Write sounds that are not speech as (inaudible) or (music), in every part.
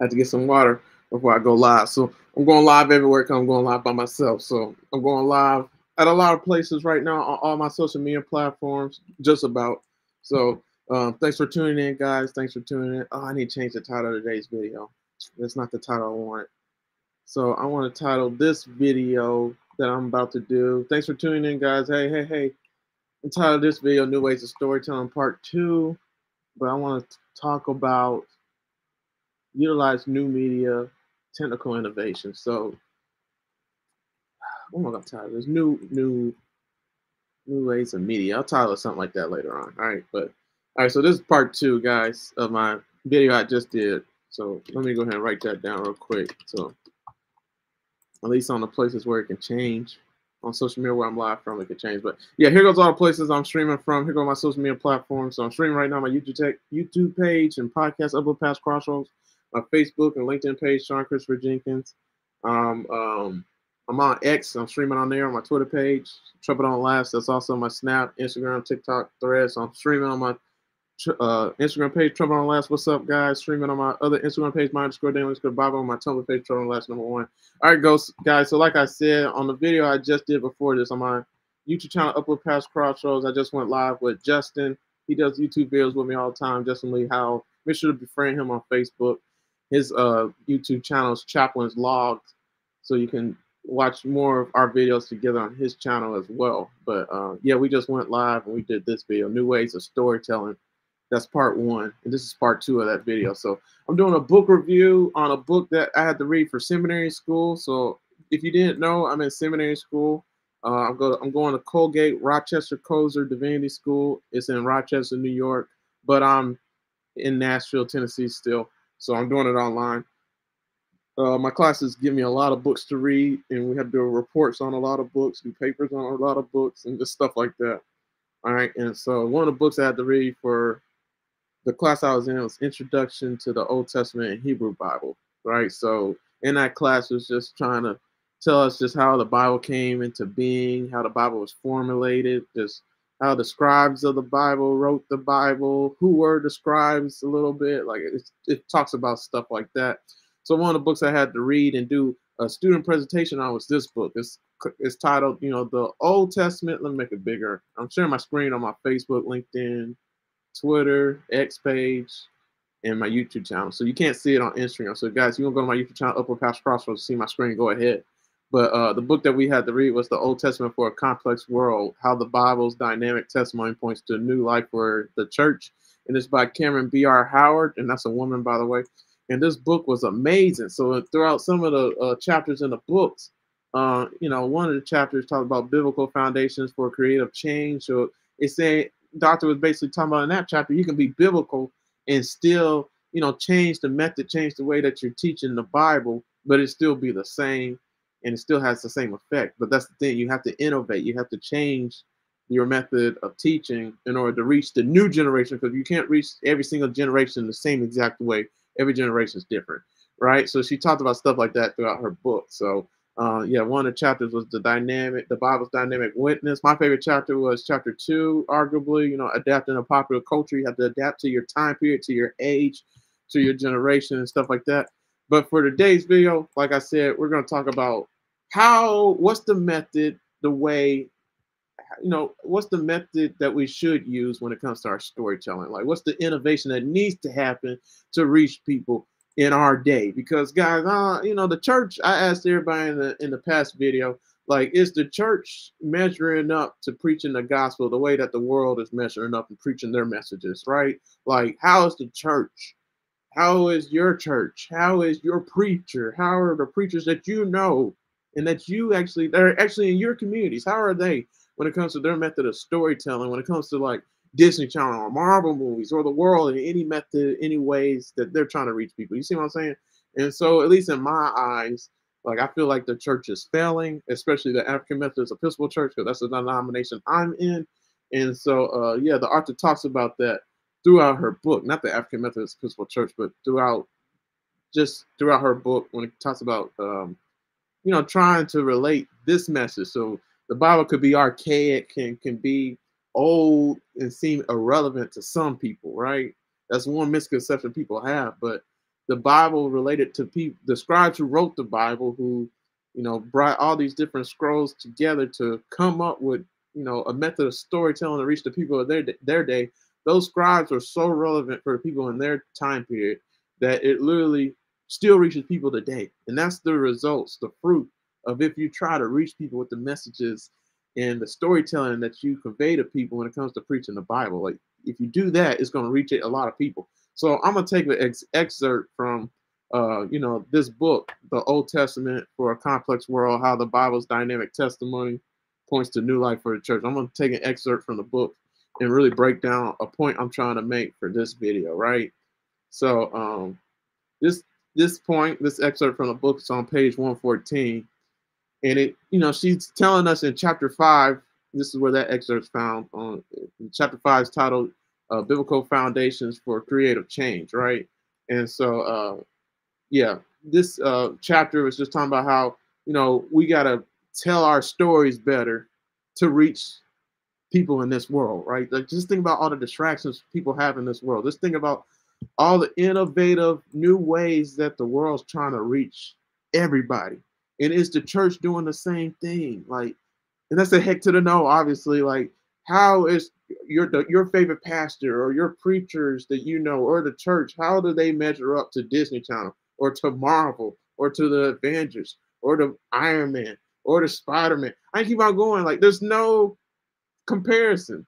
Had to get some water before I go live. So I'm going live everywhere. I'm going live by myself. So I'm going live at a lot of places right now on all my social media platforms, just about. So um, thanks for tuning in, guys. Thanks for tuning in. Oh, I need to change the title of today's video. That's not the title I want. So I want to title this video that I'm about to do. Thanks for tuning in, guys. Hey, hey, hey. Entitled this video New Ways of Storytelling Part 2. But I want to talk about utilize new media, technical innovation. So (sighs) am I gonna title this? New new new ways of media. I'll title it something like that later on. All right, but all right, so this is part two, guys, of my video I just did. So let me go ahead and write that down real quick. So at least on the places where it can change. On social media where I'm live from, it can change. But yeah, here goes all the places I'm streaming from. Here go my social media platforms. So I'm streaming right now my YouTube tech, YouTube page and podcast Uplift Past Crossroads, my Facebook and LinkedIn page, Sean Christopher Jenkins. Um, um, I'm on X. I'm streaming on there on my Twitter page, Trouble Don't Last. That's also my Snap, Instagram, TikTok, Threads. I'm streaming on my uh, Instagram page, Trouble Don't Last. What's up, guys? Streaming on my other Instagram page, my underscore daily underscore Bible, on my Tumblr page, Trouble Don't Last number one. All right, guys. So like I said on the video I just did before this on my YouTube channel, Uplift Past Crossroads, I just went live with Justin. He does YouTube videos with me all the time. Justin Lee How Make sure to befriend him on Facebook. His uh, YouTube channel is Chaplain's Logs, so you can watch more of our videos together on his channel as well. But uh, yeah, we just went live and we did this video, New Ways of Storytelling that's part one, and this is part two of that video. So I'm doing a book review on a book that I had to read for seminary school. So if you didn't know, I'm in seminary school. Uh, I'm, go, I'm going to Colgate Rochester Crozer Divinity School. It's in Rochester, New York, but I'm in Nashville, Tennessee still. So I'm doing it online. Uh, my classes give me a lot of books to read, and we have to do reports on a lot of books, do papers on a lot of books, and just stuff like that. All right, and so one of the books I had to read for the class I was in was Introduction to the Old Testament and Hebrew Bible, right? So in that class was just trying to tell us just how the Bible came into being, how the Bible was formulated, just how the scribes of the Bible wrote the Bible, who were the scribes a little bit, like it, it talks about stuff like that. So one of the books I had to read and do a student presentation on was this book. It's it's titled, you know, the Old Testament. Let me make it bigger. I'm sharing my screen on my Facebook, LinkedIn, Twitter, X page, and my YouTube channel. So you can't see it on Instagram. So guys, you want to go to my YouTube channel, Uplift Past Crossroads, see my screen, go ahead. But uh, the book that we had to read was the Old Testament for a Complex World: How the Bible's Dynamic Testimony Points to a New Life for the Church. And it's by Cameron B. R. Howard, and that's a woman, by the way. And this book was amazing. So throughout some of the uh, chapters in the books, uh, you know, one of the chapters talked about biblical foundations for creative change. So it's saying doctor was basically talking about in that chapter, you can be biblical and still, you know, change the method, change the way that you're teaching the Bible, but it still be the same and it still has the same effect. But that's the thing, you have to innovate, you have to change your method of teaching in order to reach the new generation because you can't reach every single generation the same exact way. Every generation is different, right? So she talked about stuff like that throughout her book. So uh, yeah, one of the chapters was the dynamic, the Bible's dynamic witness. My favorite chapter was chapter two, arguably, you know, adapting a popular culture. You have to adapt to your time period, to your age, to your generation, and stuff like that. But for today's video, like I said, we're going to talk about how, what's the method, the way, you know, what's the method that we should use when it comes to our storytelling? Like, what's the innovation that needs to happen to reach people in our day because guys uh, you know the church i asked everybody in the in the past video like is the church measuring up to preaching the gospel the way that the world is measuring up and preaching their messages right like how is the church how is your church how is your preacher how are the preachers that you know and that you actually they're actually in your communities how are they when it comes to their method of storytelling when it comes to like Disney Channel or Marvel movies or the world in any method, any ways that they're trying to reach people. You see what I'm saying? And so, at least in my eyes, like I feel like the church is failing, especially the African Methodist Episcopal Church, because that's the denomination I'm in. And so, uh, yeah, the author talks about that throughout her book, not the African Methodist Episcopal Church, but throughout, just throughout her book when it talks about, um, you know, trying to relate this message. So the Bible could be archaic and can be old and seem irrelevant to some people, right? That's one misconception people have. But the Bible related to people, the scribes who wrote the Bible, who you know brought all these different scrolls together to come up with you know a method of storytelling to reach the people of their their day. Those scribes are so relevant for the people in their time period that it literally still reaches people today, and that's the results, the fruit of if you try to reach people with the messages and the storytelling that you convey to people when it comes to preaching the Bible. Like if you do that, it's going to reach a lot of people. So I'm gonna take an ex- excerpt from, uh, you know, this book, the Old Testament for a Complex World: How the Bible's Dynamic Testimony Points to New Life for the Church. I'm gonna take an excerpt from the book and really break down a point I'm trying to make for this video, right? So um, this this point, this excerpt from the book is on page 114, and it, you know, she's telling us in chapter five. This is where that excerpt is found on chapter five is titled uh, biblical foundations for creative change, right? And so, uh, yeah, this uh, chapter was just talking about how you know we got to tell our stories better to reach people in this world, right? Like just think about all the distractions people have in this world. Just think about all the innovative new ways that the world's trying to reach everybody. And is the church doing the same thing? Like, and that's a heck to the no, obviously. Like, how is your your favorite pastor or your preachers that you know or the church how do they measure up to disney channel or to marvel or to the avengers or to iron man or to spider-man i keep on going like there's no comparison.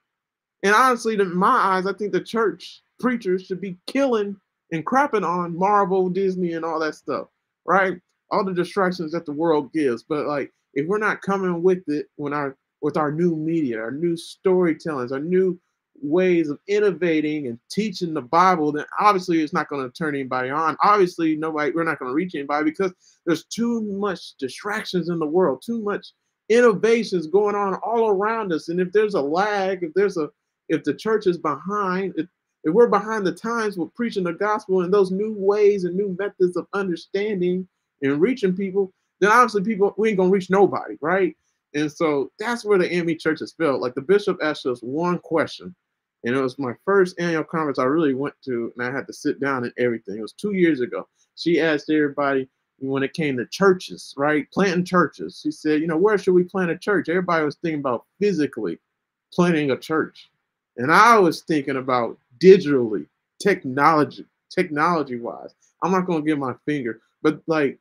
And honestly in my eyes i think the church preachers should be killing and crapping on marvel disney and all that stuff right? All the distractions that the world gives. But like if we're not coming with it when our with our new media, our new storytellings, our new ways of innovating and teaching the Bible, then obviously it's not going to turn anybody on. Obviously, nobody, we're not going to reach anybody because there's too much distractions in the world, too much innovations going on all around us. And if there's a lag, if there's a, if the church is behind, if, if we're behind the times with preaching the gospel and those new ways and new methods of understanding and reaching people, then obviously people we ain't gonna reach nobody, right? And so that's where the enemy churches felt. Like the bishop asked us one question, and it was my first annual conference I really went to, and I had to sit down and everything. It was two years ago. She asked everybody when it came to churches, right? Planting churches. He said, you know, where should we plant a church? Everybody was thinking about physically planting a church. And I was thinking about digitally, technology, technology wise. I'm not gonna give my finger, but like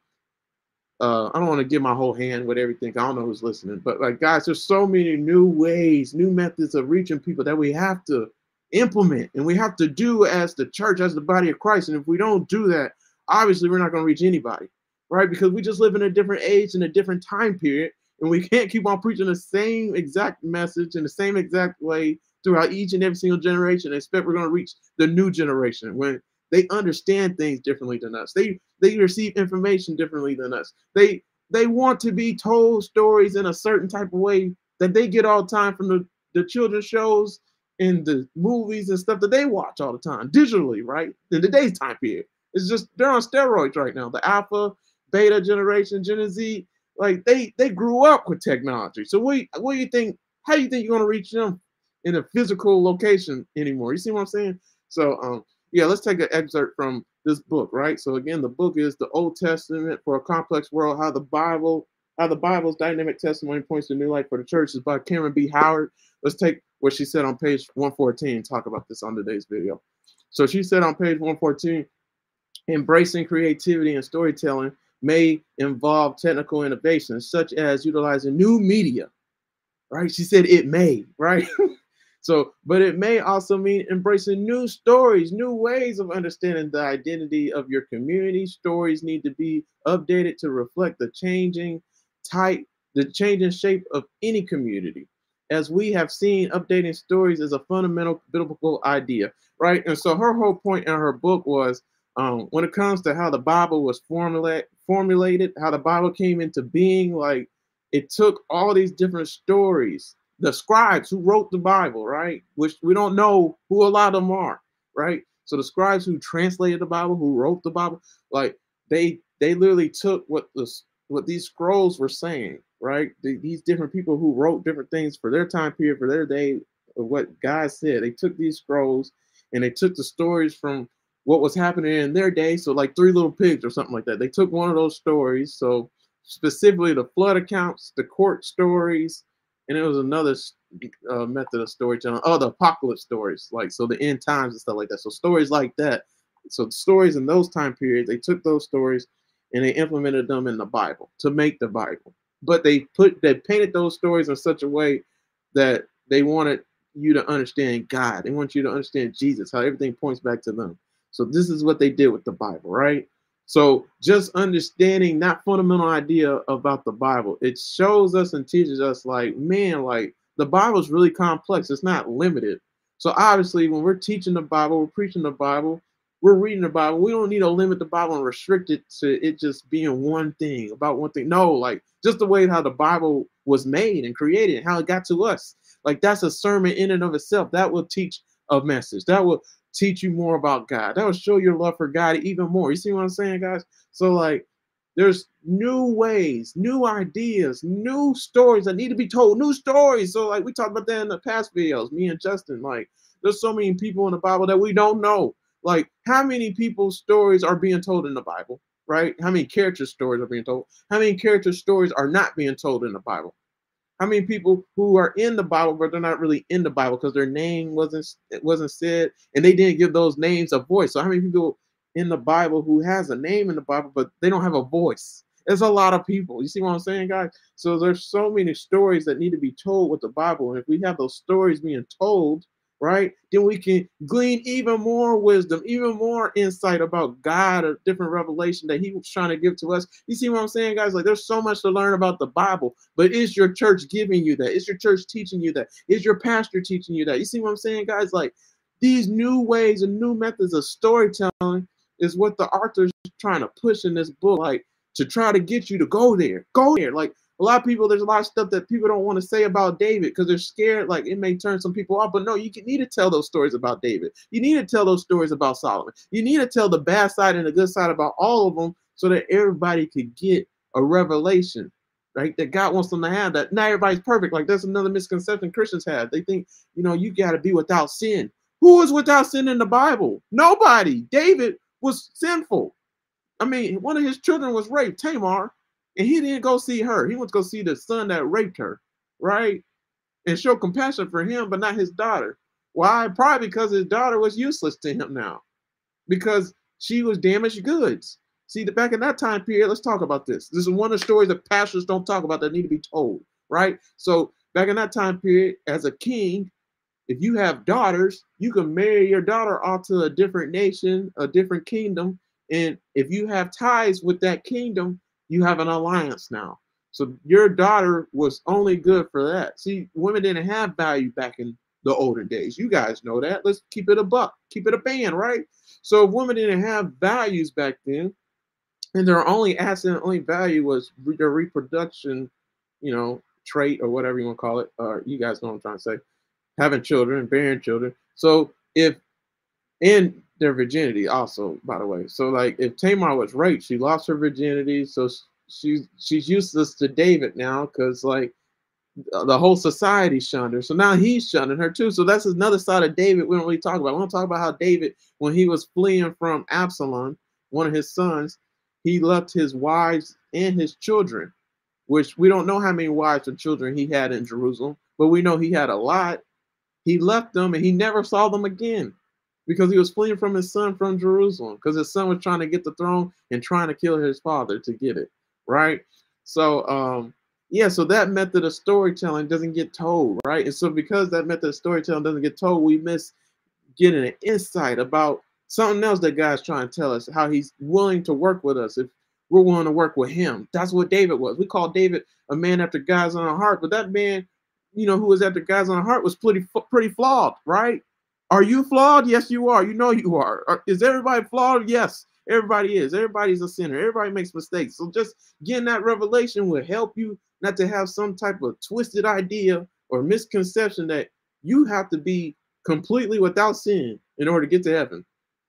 uh, I don't want to give my whole hand with everything. I don't know who's listening, but like guys, there's so many new ways, new methods of reaching people that we have to implement and we have to do as the church, as the body of Christ. And if we don't do that, obviously we're not going to reach anybody, right? Because we just live in a different age and a different time period, and we can't keep on preaching the same exact message in the same exact way throughout each and every single generation. expect we're going to reach the new generation when they understand things differently than us. They they receive information differently than us. They they want to be told stories in a certain type of way that they get all the time from the, the children's shows and the movies and stuff that they watch all the time digitally, right? In today's time period. It's just they're on steroids right now. The alpha, beta generation, Gen Z, like they they grew up with technology. So what what do you think? How do you think you're gonna reach them in a physical location anymore? You see what I'm saying? So um yeah, let's take an excerpt from this book, right? So again, the book is the Old Testament for a Complex World: How the Bible, How the Bible's Dynamic Testimony Points to New Life for the Church. is by Cameron B. Howard. Let's take what she said on page 114. Talk about this on today's video. So she said on page 114, embracing creativity and storytelling may involve technical innovations, such as utilizing new media. Right? She said it may, right? (laughs) So, but it may also mean embracing new stories, new ways of understanding the identity of your community. Stories need to be updated to reflect the changing type, the changing shape of any community. As we have seen, updating stories is a fundamental biblical idea, right? And so her whole point in her book was um, when it comes to how the Bible was formulate, formulated, how the Bible came into being, like it took all these different stories the scribes who wrote the Bible, right? Which we don't know who a lot of them are, right? So the scribes who translated the Bible, who wrote the Bible, like they they literally took what the what these scrolls were saying, right? The, these different people who wrote different things for their time period, for their day, what God said. They took these scrolls and they took the stories from what was happening in their day. So like Three Little Pigs or something like that. They took one of those stories. So specifically the flood accounts, the court stories, and it was another uh, method of storytelling. Oh, the apocalypse stories, like so the end times and stuff like that. So stories like that. So stories in those time periods, they took those stories and they implemented them in the Bible to make the Bible. But they put they painted those stories in such a way that they wanted you to understand God. They want you to understand Jesus, how everything points back to them. So this is what they did with the Bible, right? So just understanding that fundamental idea about the Bible, it shows us and teaches us like, man, like the Bible is really complex. It's not limited. So obviously, when we're teaching the Bible, we're preaching the Bible, we're reading the Bible. We don't need to limit the Bible and restrict it to it just being one thing about one thing. No, like just the way how the Bible was made and created, how it got to us. Like that's a sermon in and of itself. That will teach a message. That will teach you more about God. That will show your love for God even more. You see what I'm saying, guys? So like there's new ways, new ideas, new stories that need to be told, new stories. So like we talked about that in the past videos, me and Justin. Like there's so many people in the Bible that we don't know. Like how many people's stories are being told in the Bible, right? How many character stories are being told? How many character stories are not being told in the Bible? How many people who are in the Bible but they're not really in the Bible because their name wasn't it wasn't said and they didn't give those names a voice? So how many people in the Bible who has a name in the Bible but they don't have a voice? There's a lot of people. You see what I'm saying, guys? So there's so many stories that need to be told with the Bible, and if we have those stories being told, right? Then we can glean even more wisdom, even more insight about God, a different revelation that He was trying to give to us. You see what I'm saying, guys? Like there's so much to learn about the Bible, but is your church giving you that? Is your church teaching you that? Is your pastor teaching you that? You see what I'm saying, guys? Like these new ways and new methods of storytelling is what the author's trying to push in this book, like to try to get you to go there, go there. Like a lot of people, there's a lot of stuff that people don't want to say about David because they're scared, like it may turn some people off. But no, you need to tell those stories about David. You need to tell those stories about Solomon. You need to tell the bad side and the good side about all of them so that everybody could get a revelation, right? That God wants them to have that. Not everybody's perfect. Like that's another misconception Christians have. They think, you know, you got to be without sin. Who is without sin in the Bible? Nobody. David was sinful. I mean, one of his children was raped, Tamar. And he didn't go see her. He went to go see the son that raped her, right? And show compassion for him, but not his daughter. Why? Probably because his daughter was useless to him now. Because she was damaged goods. See, the back in that time period, let's talk about this. This is one of the stories that pastors don't talk about that need to be told, right? So back in that time period, as a king, if you have daughters, you can marry your daughter off to a different nation, a different kingdom. And if you have ties with that kingdom, you have an alliance now. So your daughter was only good for that. See, women didn't have value back in the older days. You guys know that. Let's keep it a buck, keep it a band, right? So if women didn't have values back then, and their only asset, only value was their reproduction, you know, trait or whatever you want to call it. Or uh, you guys know what I'm trying to say, having children, bearing children. So if and their virginity also, by the way. So like if Tamar was raped, she lost her virginity. So she's she's useless to David now because like the whole society shunned her. So now he's shunning her too. So that's another side of David we don't really talk about. We don't talk about how David, when he was fleeing from Absalom, one of his sons, he left his wives and his children, which we don't know how many wives or children he had in Jerusalem, but we know he had a lot. He left them and he never saw them again because he was fleeing from his son from Jerusalem because his son was trying to get the throne and trying to kill his father to get it, right? So, um, yeah, so that method of storytelling doesn't get told, right? And so because that method of storytelling doesn't get told, we miss getting an insight about something else that God's trying to tell us, how he's willing to work with us if we're willing to work with him. That's what David was. We call David a man after God's own heart, but that man, you know, who was after God's own heart was pretty pretty flawed, right? Are you flawed? Yes, you are. You know you are. Is everybody flawed? Yes, everybody is. Everybody's a sinner. Everybody makes mistakes. So just getting that revelation will help you not to have some type of twisted idea or misconception that you have to be completely without sin in order to get to heaven.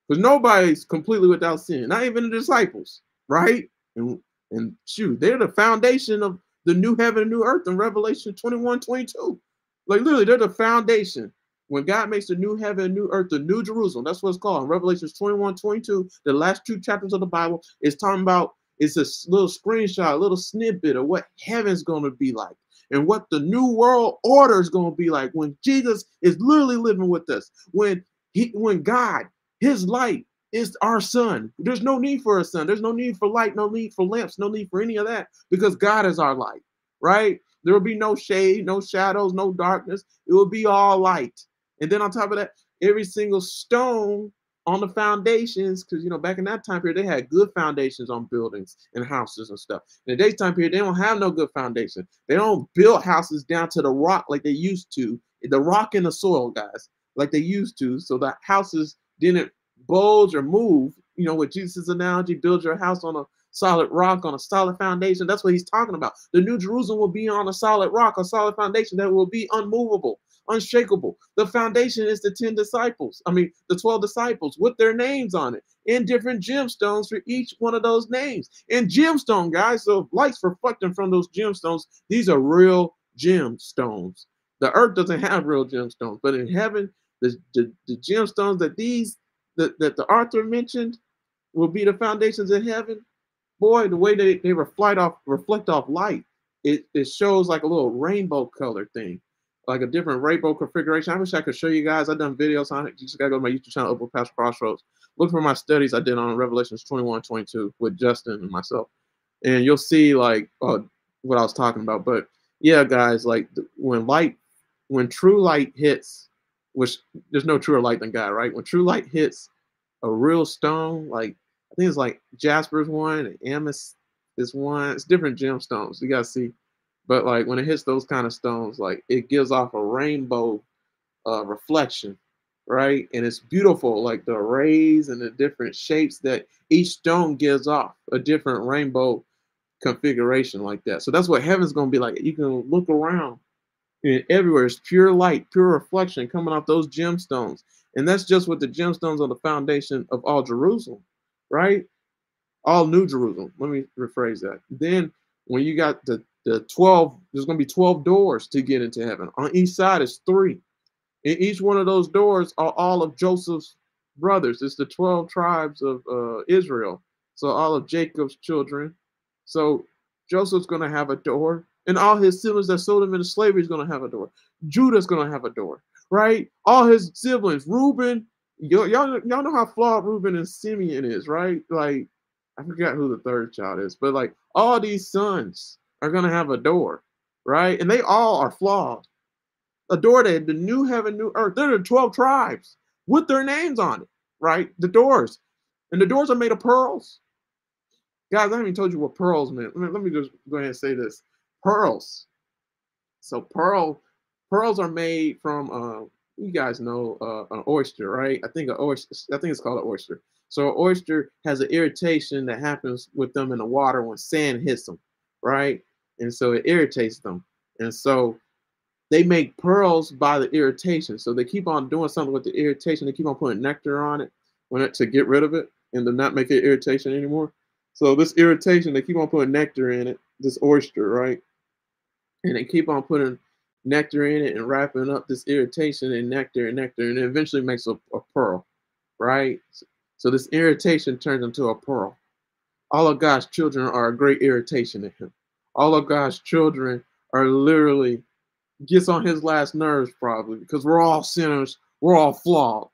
Because nobody's completely without sin, not even the disciples, right? And and shoot, they're the foundation of the new heaven and new earth in Revelation 21, 22. Like literally, they're the foundation when God makes the new heaven and new earth, the new Jerusalem, that's what it's called. In Revelations 21, 22, the last two chapters of the Bible is talking about, it's a little screenshot, a little snippet of what heaven's going to be like and what the new world order is going to be like when Jesus is literally living with us. When he, when God, his light is our sun. There's no need for a sun. There's no need for light, no need for lamps, no need for any of that because God is our light, right? There will be no shade, no shadows, no darkness. It will be all light. And then on top of that, every single stone on the foundations, because you know, back in that time period, they had good foundations on buildings and houses and stuff. In the daytime period, they don't have no good foundation. They don't build houses down to the rock like they used to, the rock in the soil, guys, like they used to, so the houses didn't bulge or move. You know, with Jesus' analogy, build your house on a solid rock, on a solid foundation. That's what he's talking about. The New Jerusalem will be on a solid rock, a solid foundation that will be unmovable unshakable. The foundation is the 10 disciples. I mean, the 12 disciples with their names on it in different gemstones for each one of those names. And gemstone, guys, so lights reflecting from those gemstones, these are real gemstones. The earth doesn't (laughs) have real gemstones, but in heaven, the, the, the gemstones that these that, that the author mentioned will be the foundations in heaven. Boy, the way they, they reflect off reflect off light, it, it shows like a little rainbow color thing like a different rainbow configuration. I wish I could show you guys. I've done videos on it. You just gotta go to my YouTube channel, Uplift Past Crossroads. Look for my studies I did on Revelations 21, 22 with Justin and myself. And you'll see like uh, what I was talking about. But yeah, guys, like when light, when true light hits, which there's no truer light than God, right? When true light hits a real stone, like I think it's like Jasper's one, and is one. It's different gemstones. You gotta see but like when it hits those kind of stones, like it gives off a rainbow uh, reflection, right? And it's beautiful, like the rays and the different shapes that each stone gives off a different rainbow configuration like that. So that's what heaven's gonna be like. You can look around and everywhere is pure light, pure reflection coming off those gemstones. And that's just what the gemstones on the foundation of all Jerusalem, right? All New Jerusalem. Let me rephrase that. Then when you got the the 12, there's going to be 12 doors to get into heaven. On each side is three. In each one of those doors are all of Joseph's brothers. It's the 12 tribes of uh, Israel. So all of Jacob's children. So Joseph's going to have a door. And all his siblings that sold him into slavery is going to have a door. Judah's going to have a door, right? All his siblings, Reuben, y'all, y'all know how flawed Reuben and Simeon is, right? Like, I forgot who the third child is, but like all these sons, are going to have a door, right? And they all are flawed. A door to the new heaven, new earth. There are 12 tribes with their names on it, right? The doors. And the doors are made of pearls. Guys, I haven't even told you what pearls meant. Let me, just go ahead and say this. Pearls. So pearl, pearls are made from uh, you guys know uh, an oyster, right? I think an oyster. I think it's called an oyster. So an oyster has an irritation that happens with them in the water when sand hits them, right? And so it irritates them. And so they make pearls by the irritation. So they keep on doing something with the irritation. They keep on putting nectar on it when it to get rid of it and to not make it irritation anymore. So this irritation, they keep on putting nectar in it, this oyster, right? And they keep on putting nectar in it and wrapping up this irritation and nectar and nectar, and it eventually makes a, a pearl, right? So this irritation turns into a pearl. All of God's children are a great irritation to him all of God's children are literally gets on his last nerves probably because we're all sinners, we're all flawed.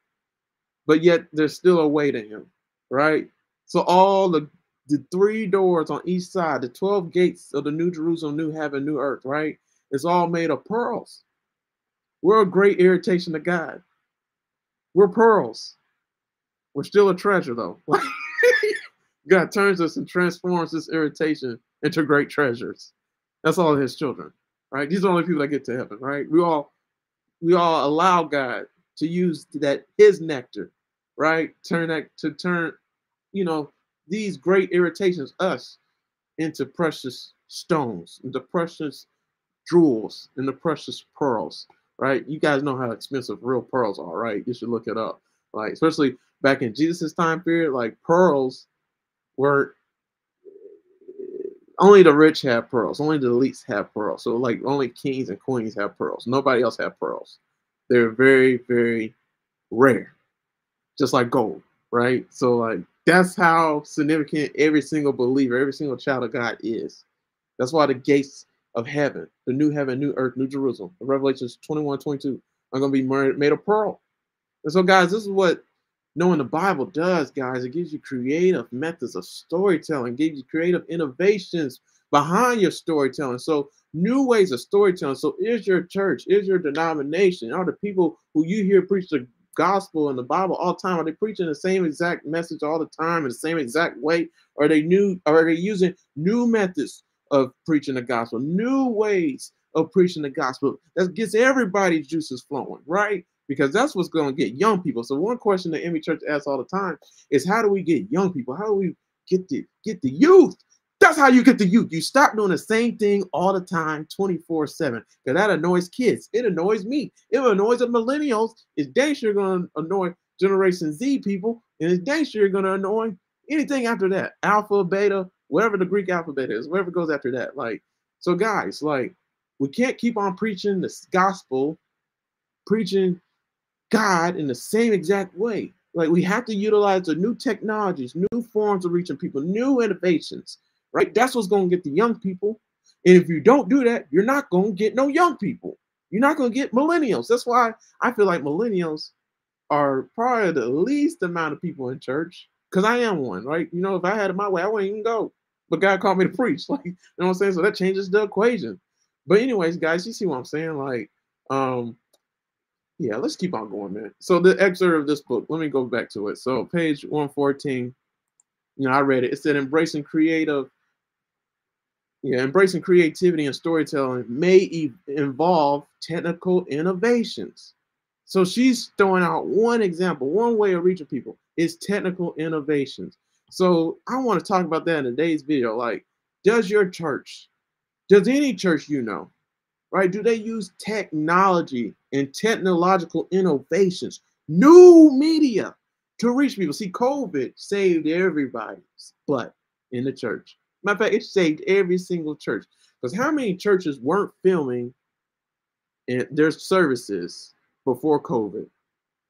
But yet there's still a way to him, right? So all the the three doors on each side, the 12 gates of the New Jerusalem, New Heaven, New Earth, right? It's all made of pearls. We're a great irritation to God. We're pearls. We're still a treasure though. (laughs) God turns us and transforms this irritation into great treasures. That's all his children, right? These are the only people that get to heaven, right? We all we all allow God to use that his nectar, right? Turn that to turn, you know, these great irritations, us, into precious stones, into precious jewels, into precious pearls, right? You guys know how expensive real pearls are, right? You should look it up. Like, especially back in Jesus' time period, like pearls were only the rich have pearls. Only the elites have pearls. So like only kings and queens have pearls. Nobody else have pearls, They're very, very rare, just like gold, right? So, like, that's how significant every single believer, every single child of God is. That's why the gates of heaven, the new heaven, new earth, new Jerusalem, Revelations 21, 22, are to be made of pearl. And so, guys, this is what knowing the Bible does, guys. It gives you creative methods of storytelling, gives you creative innovations behind your storytelling. So, new ways of storytelling. So, is your church, is your denomination, are the people who you hear preach the gospel and the Bible all the time? Are they preaching the same exact message all the time in the same exact way? Are they new? Are they using new methods of preaching the gospel, new ways of preaching the gospel that gets everybody's juices flowing, right? Because that's what's going to get young people. So one question that AME Church asks all the time is, how do we get young people? How do we get the get the youth? That's how you get the youth. You stop doing the same thing all the time, 24 7. Because that annoys kids. It annoys me. It annoys the millennials. It's dangerous you're going to annoy Generation Z people. And it's dangerous you're going to annoy anything after that. Alpha, beta, whatever the Greek alphabet is, whatever goes after that. Like, so guys, like, we can't keep on preaching the gospel, preaching God in the same exact way. Like, we have to utilize the new technologies, new forms of reaching people, new innovations, right? That's what's going to get the young people. And if you don't do that, you're not going to get no young people. You're not going to get millennials. That's why I feel like millennials are probably the least amount of people in church because I am one, right? You know, if I had it my way, I wouldn't even go but God called me to (laughs) preach. Like, you know what I'm saying? So that changes the equation. But anyways, guys, you see what I'm saying? Like, um, yeah, let's keep on going, man. So the excerpt of this book, let me go back to it. So page 114, you know, I read it. It said embracing creative, yeah, embracing creativity and storytelling may e- involve technical innovations. So she's throwing out one example, one way of reaching people is technical innovations. So I want to talk about that in today's video. Like, does your church, does any church you know, right? Do they use technology and technological innovations, new media to reach people? See, COVID saved everybody's butt in the church. Matter of fact, it saved every single church. Because how many churches weren't filming their services before COVID?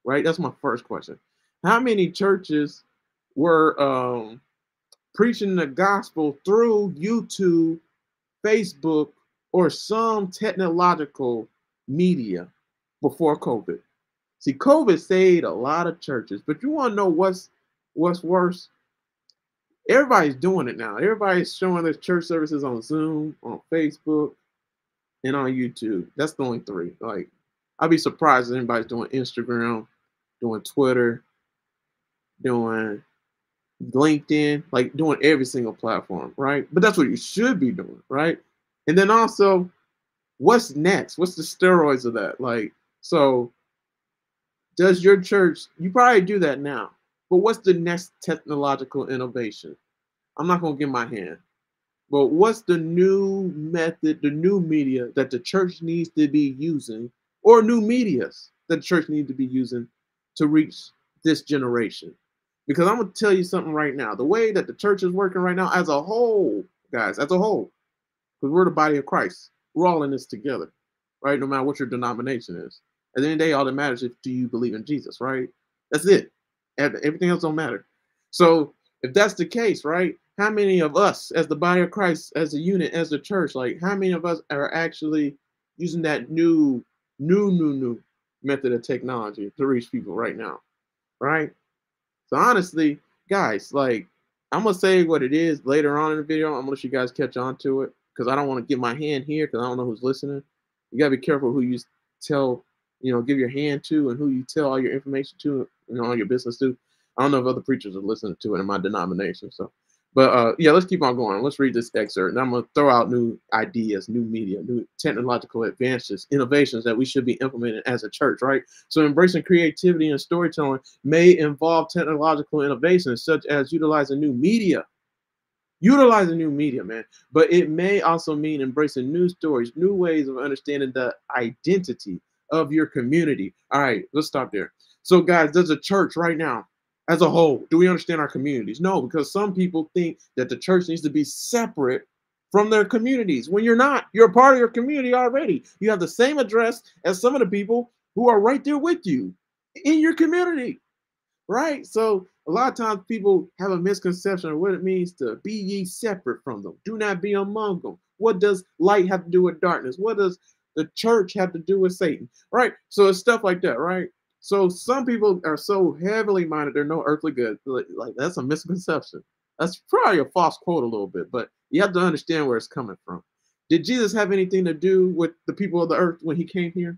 Right? That's my first question. How many churches were um, preaching the gospel through YouTube, Facebook, or some technological media before COVID. See, COVID saved a lot of churches, but you want to know what's what's worse? Everybody's doing it now. Everybody's showing their church services on Zoom, on Facebook, and on YouTube. That's the only three. Like, I'd be surprised if anybody's doing Instagram, doing Twitter, doing LinkedIn, like doing every single platform, right? But that's what you should be doing, right? And then also, what's next? What's the steroids of that? Like, so does your church, you probably do that now, but what's the next technological innovation? I'm not going to give my hand, but what's the new method, the new media that the church needs to be using, or new medias that the church needs to be using to reach this generation? Because I'm going to tell you something right now. The way that the church is working right now, as a whole, guys, as a whole, because we're the body of Christ, we're all in this together, right? No matter what your denomination is. At the end of the day, all that matters is do you believe in Jesus, right? That's it. Everything else don't matter. So if that's the case, right? How many of us, as the body of Christ, as a unit, as the church, like how many of us are actually using that new, new, new, new method of technology to reach people right now, right? So honestly, guys, like I'm gonna say what it is later on in the video. I'm gonna let you guys catch on to it because I don't want to get my hand here because I don't know who's listening. You gotta be careful who you tell, you know, give your hand to and who you tell all your information to, know, all your business to. I don't know if other preachers are listening to it in my denomination. So but uh, yeah, let's keep on going. Let's read this excerpt. And I'm going to throw out new ideas, new media, new technological advances, innovations that we should be implementing as a church, right? So, embracing creativity and storytelling may involve technological innovations, such as utilizing new media. Utilizing new media, man. But it may also mean embracing new stories, new ways of understanding the identity of your community. All right, let's stop there. So, guys, there's a church right now as a whole? Do we understand our communities? No, because some people think that the church needs to be separate from their communities. When you're not, you're a part of your community already. You have the same address as some of the people who are right there with you in your community, right? So a lot of times people have a misconception of what it means to be ye separate from them. Do not be among them. What does light have to do with darkness? What does the church have to do with Satan? Right? So it's stuff like that, right? So some people are so heavily minded, they're no earthly good. Like, like that's a misconception. That's probably a false quote a little bit, but you have to understand where it's coming from. Did Jesus have anything to do with the people of the earth when he came here?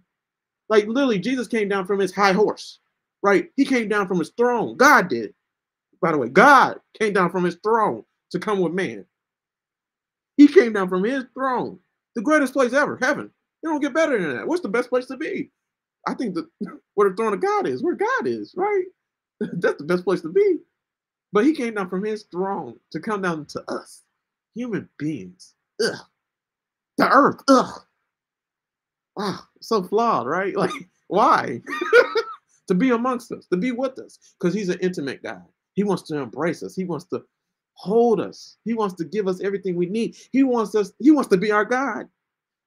Like literally, Jesus came down from his high horse, right? He came down from his throne. God did. By the way, God came down from his throne to come with man. He came down from his throne, the greatest place ever, heaven. You don't get better than that. What's the best place to be? I think that (laughs) where the throne of God is, where God is, right? (laughs) That's the best place to be. But he came down from his throne to come down to us, human beings. Ugh. The earth. Ugh. Ah, so flawed, right? (laughs) Like, why? to be amongst us, to be with us, because he's an intimate God. He wants to embrace us. He wants to hold us. He wants to give us everything we need. He wants us, he wants to be our God.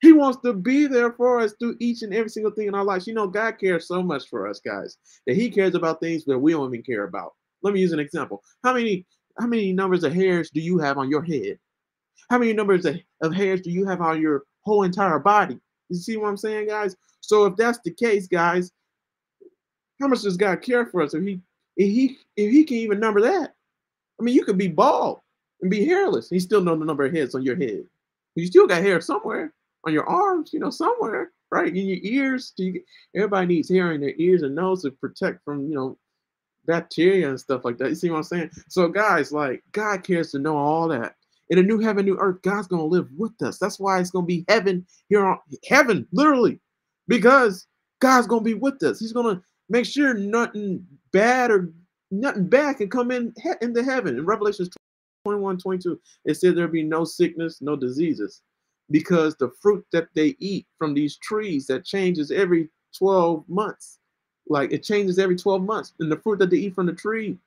He wants to be there for us through each and every single thing in our lives. You know, God cares so much for us, guys, that He cares about things that we don't even care about. Let me use an example. How many how many numbers of hairs do you have on your head? How many numbers of, hairs do you have on your whole entire body? You see what I'm saying, guys? So if that's the case, guys, how much does God care for us if He if He if He can even number that? I mean, you could be bald and be hairless. He still know the number of heads on your head. You still got hair somewhere on your arms, you know, somewhere, right? In your ears. You everybody needs hair in their ears and nose to protect from, you know, bacteria and stuff like that. You see what I'm saying? So, guys, like, God cares to know all that. In a new heaven, new earth, God's gonna live with us. That's why it's gonna be heaven here on heaven, literally, because God's gonna be with us. He's gonna make sure nothing bad or nothing bad can come in into heaven. In Revelation 21, 22, it said there'll be no sickness, no diseases because the fruit that they eat from these trees that changes every 12 months. Like it changes every 12 months and the fruit that they eat from the tree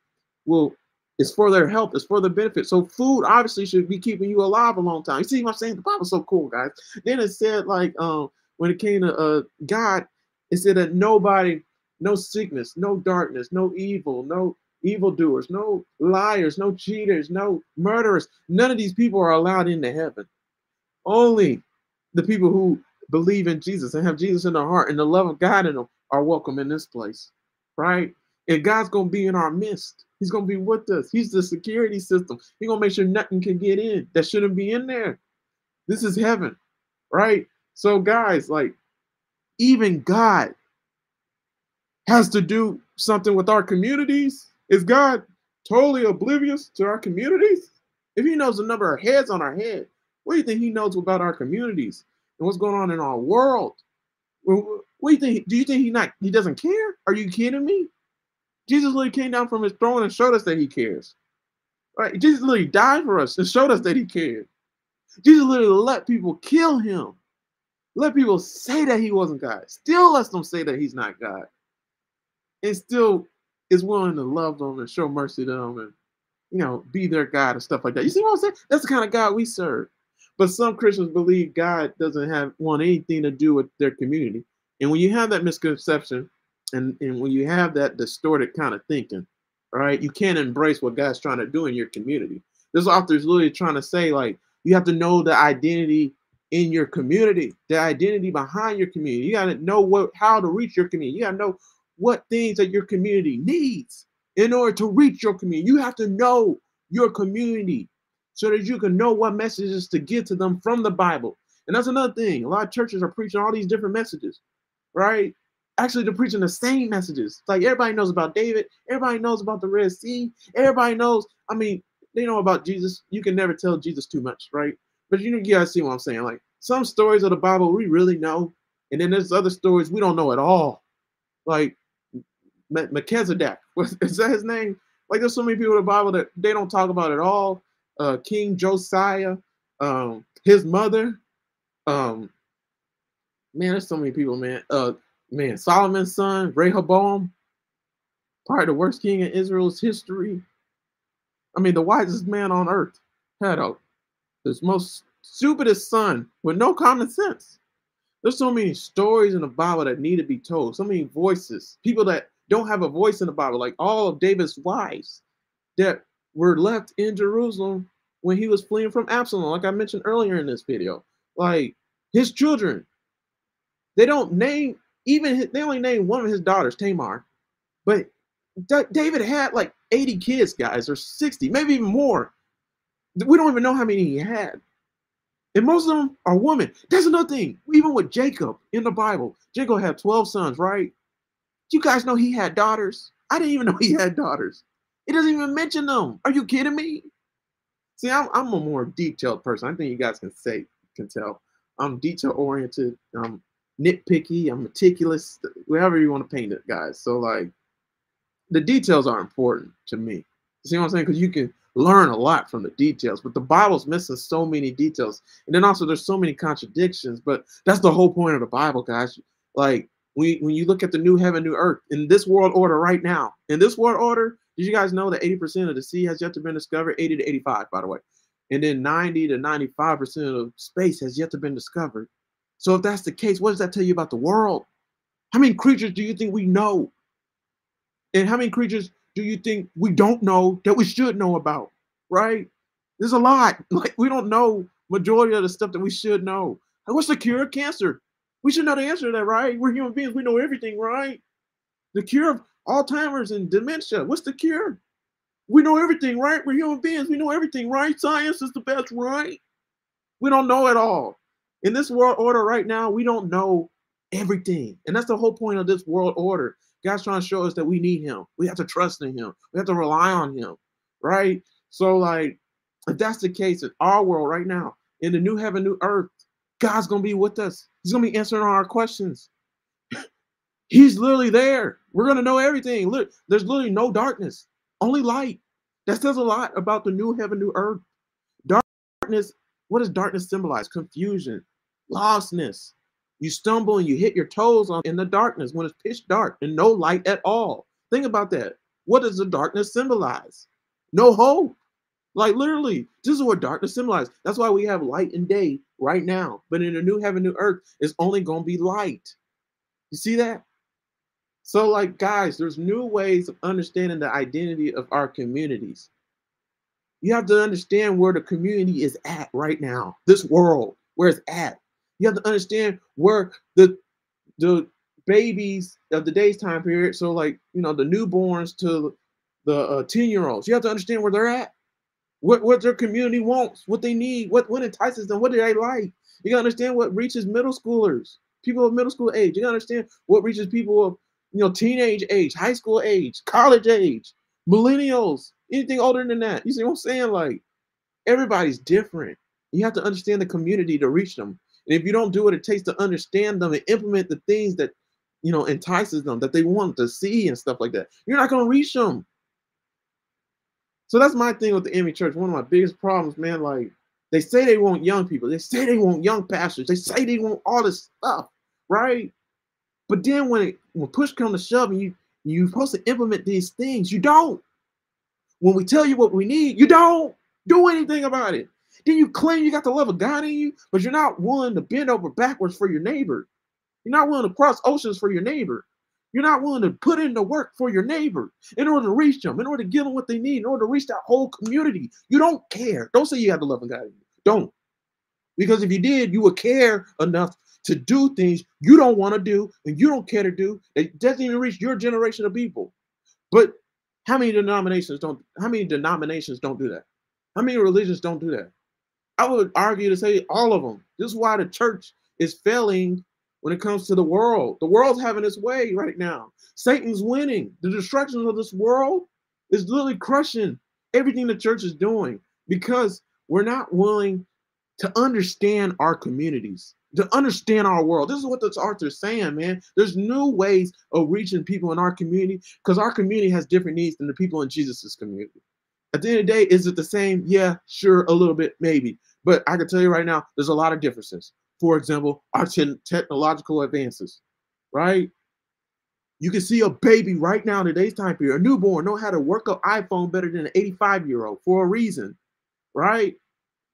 will is for their health it's for their benefit. So food obviously should be keeping you alive a long time. You see what i'm saying? The bible's so cool guys. Then it said like um when it came to uh god it said that nobody no sickness no darkness no evil no evildoers no liars no cheaters no murderers. None of these people are allowed into heaven only the people who believe in Jesus and have Jesus in their heart and the love of God in them are welcome in this place, right? And God's going to be in our midst. He's going to be with us. He's the security system. He's going to make sure nothing can get in that shouldn't be in there. This is heaven, right? So, guys, like, even God has to do something with our communities. Is God totally oblivious to our communities? If He knows the number of heads on our head, what do you think he knows about our communities and what's going on in our world? What do you think? Do you think he not he doesn't care? Are you kidding me? Jesus literally came down from his throne and showed us that he cares. Right? Jesus literally died for us and showed us that he cared. Jesus literally let people kill him. Let people say that he wasn't God. Still lets them say that he's not God. And still is willing to love them and show mercy to them and you know be their God and stuff like that. You see what I'm saying? That's the kind of God we serve. But some Christians believe God doesn't have want anything to do with their community. And when you have that misconception and, and when you have that distorted kind of thinking, right, you can't embrace what God's trying to do in your community. This author is literally trying to say, like, you have to know the identity in your community, the identity behind your community. You got to know what how to reach your community. You got to know what things that your community needs in order to reach your community. You have to know your community so that you can know what messages to give to them from the Bible. And that's another thing. A lot of churches are preaching all these different messages, right? Actually, they're preaching the same messages. It's like everybody knows about David, everybody knows about the Red Sea, everybody knows. I mean, they know about Jesus. You can never tell Jesus too much, right? But you know, you guys see what I'm saying. Like some stories of the Bible we really know, and then there's other stories we don't know at all. Like Melchizedek, (laughs) is that his name? Like there's so many people in the Bible that they don't talk about at all uh, King Josiah, um, his mother. Um, man, there's so many people, man. Uh, man, Solomon's son, Rehoboam, probably the worst king in Israel's history. I mean, the wisest man on earth had a this most stupidest son with no common sense. There's so many stories in the Bible that need to be told. So many voices, people that don't have a voice in the Bible, like all of David's wives that were left in Jerusalem when he was fleeing from Absalom, like I mentioned earlier in this video. Like his children, they don't name even his, they only name one of his daughters, Tamar, but D- David had like 80 kids, guys, or 60, maybe even more. We don't even know how many he had. And most of them are women. That's another thing. Even with Jacob in the Bible, Jacob had 12 sons, right? You guys know he had daughters. I didn't even know he had daughters. It doesn't even mention them. Are you kidding me? See, I'm, I'm a more detailed person. I think you guys can say can tell. I'm detail oriented. I'm nitpicky. I'm meticulous. Whatever you want to paint it, guys. So like, the details are important to me. You see what I'm saying? Because you can learn a lot from the details. But the Bible's missing so many details. And then also there's so many contradictions. But that's the whole point of the Bible, guys. Like when, when you look at the new heaven, new earth, in this world order right now, in this world order, did you guys know that 80% of the sea has yet to been discovered? 80 to 85, by the way. And then 90 to 95% of space has yet to been discovered. So if that's the case, what does that tell you about the world? How many creatures do you think we know? And how many creatures do you think we don't know that we should know about? Right? There's a lot. (laughs) Like we don't know majority of the stuff that we should know. Like, what's the cure of cancer? We should know the answer to that, right? We're human beings. We know everything, right? The cure of Alzheimer's and dementia. What's the cure? We know everything, right? We're human beings. We know everything, right? Science is the best, right? We don't know it all. In this world order right now, we don't know everything. And that's the whole point of this world order. God's trying to show us that we need him. We have to trust in him. We have to rely on him, right? So, like, if that's the case in our world right now, in the new heaven, new earth, God's gonna be with us. He's gonna be answering all our questions. He's literally there. We're gonna know everything. Look, there's literally no darkness, only light. That says a lot about the new heaven, new earth. Darkness, what does darkness symbolize? Confusion, lostness, you stumble and you hit your toes on in the darkness when it's pitch dark and no light at all. Think about that. What does the darkness symbolize? No hope. Like literally, this is what darkness symbolizes. That's why we have light and day right now. But in a new heaven, new earth, it's only going to be light. You see that? So, like, guys, there's new ways of understanding the identity of our communities. You have to understand where the community is at right now, this world, where it's at. You have to understand where the the babies of the day's time period, so like you know the newborns to the uh, ten year olds, you have to understand where they're at, what what their community wants, what they need, what what entices them, what do they like. You gotta understand what reaches middle schoolers, people of middle school age. You gotta understand what reaches people of you know teenage age, high school age, college age, millennials, anything older than that. You see what I'm saying? Like everybody's different. You have to understand the community to reach them. And if you don't do what it takes to understand them and implement the things that you know entices them that they want to see and stuff like that, you're not gonna reach them. So that's my thing with the AME Church. One of my biggest problems, man. Like they say they want young people, they say they want young pastors, they say they want all this stuff, right? But then when it when push comes to shove and you you're supposed to implement these things, you don't. When we tell you what we need, you don't do anything about it. Then you claim you got the love of God in you, but you're not willing to bend over backwards for your neighbor. You're not willing to cross oceans for your neighbor. You're not willing to put in the work for your neighbor in order to reach them, in order to give them what they need, in order to reach that whole community. You don't care. Don't say you have the love of God in you. Don't. Because if you did, you would care enough to do things you don't want to do and you don't care to do. It doesn't even reach your generation of people. But how many denominations don't how many denominations don't do that? How many religions don't do that? I would argue to say all of them. This is why the church is failing when it comes to the world. The world's having its way right now. Satan's winning. The destruction of this world is literally crushing everything the church is doing because we're not willing to understand our communities, to understand our world. This is what this author's saying, man. There's new ways of reaching people in our community because our community has different needs than the people in Jesus's community. At the end of the day, is it the same? Yeah, sure, a little bit, maybe. But I can tell you right now, there's a lot of differences. For example, our te- technological advances, right? You can see a baby right now in today's time period, a newborn, know how to work an iPhone better than an 85 year old for a reason, right?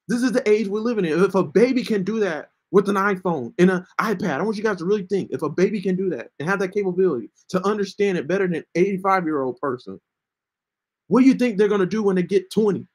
This is the age we're living in. If a baby can do that, with an iPhone and an iPad. I want you guys to really think if a baby can do that and have that capability to understand it better than an 85 year old person, what do you think they're going to do when they get 20?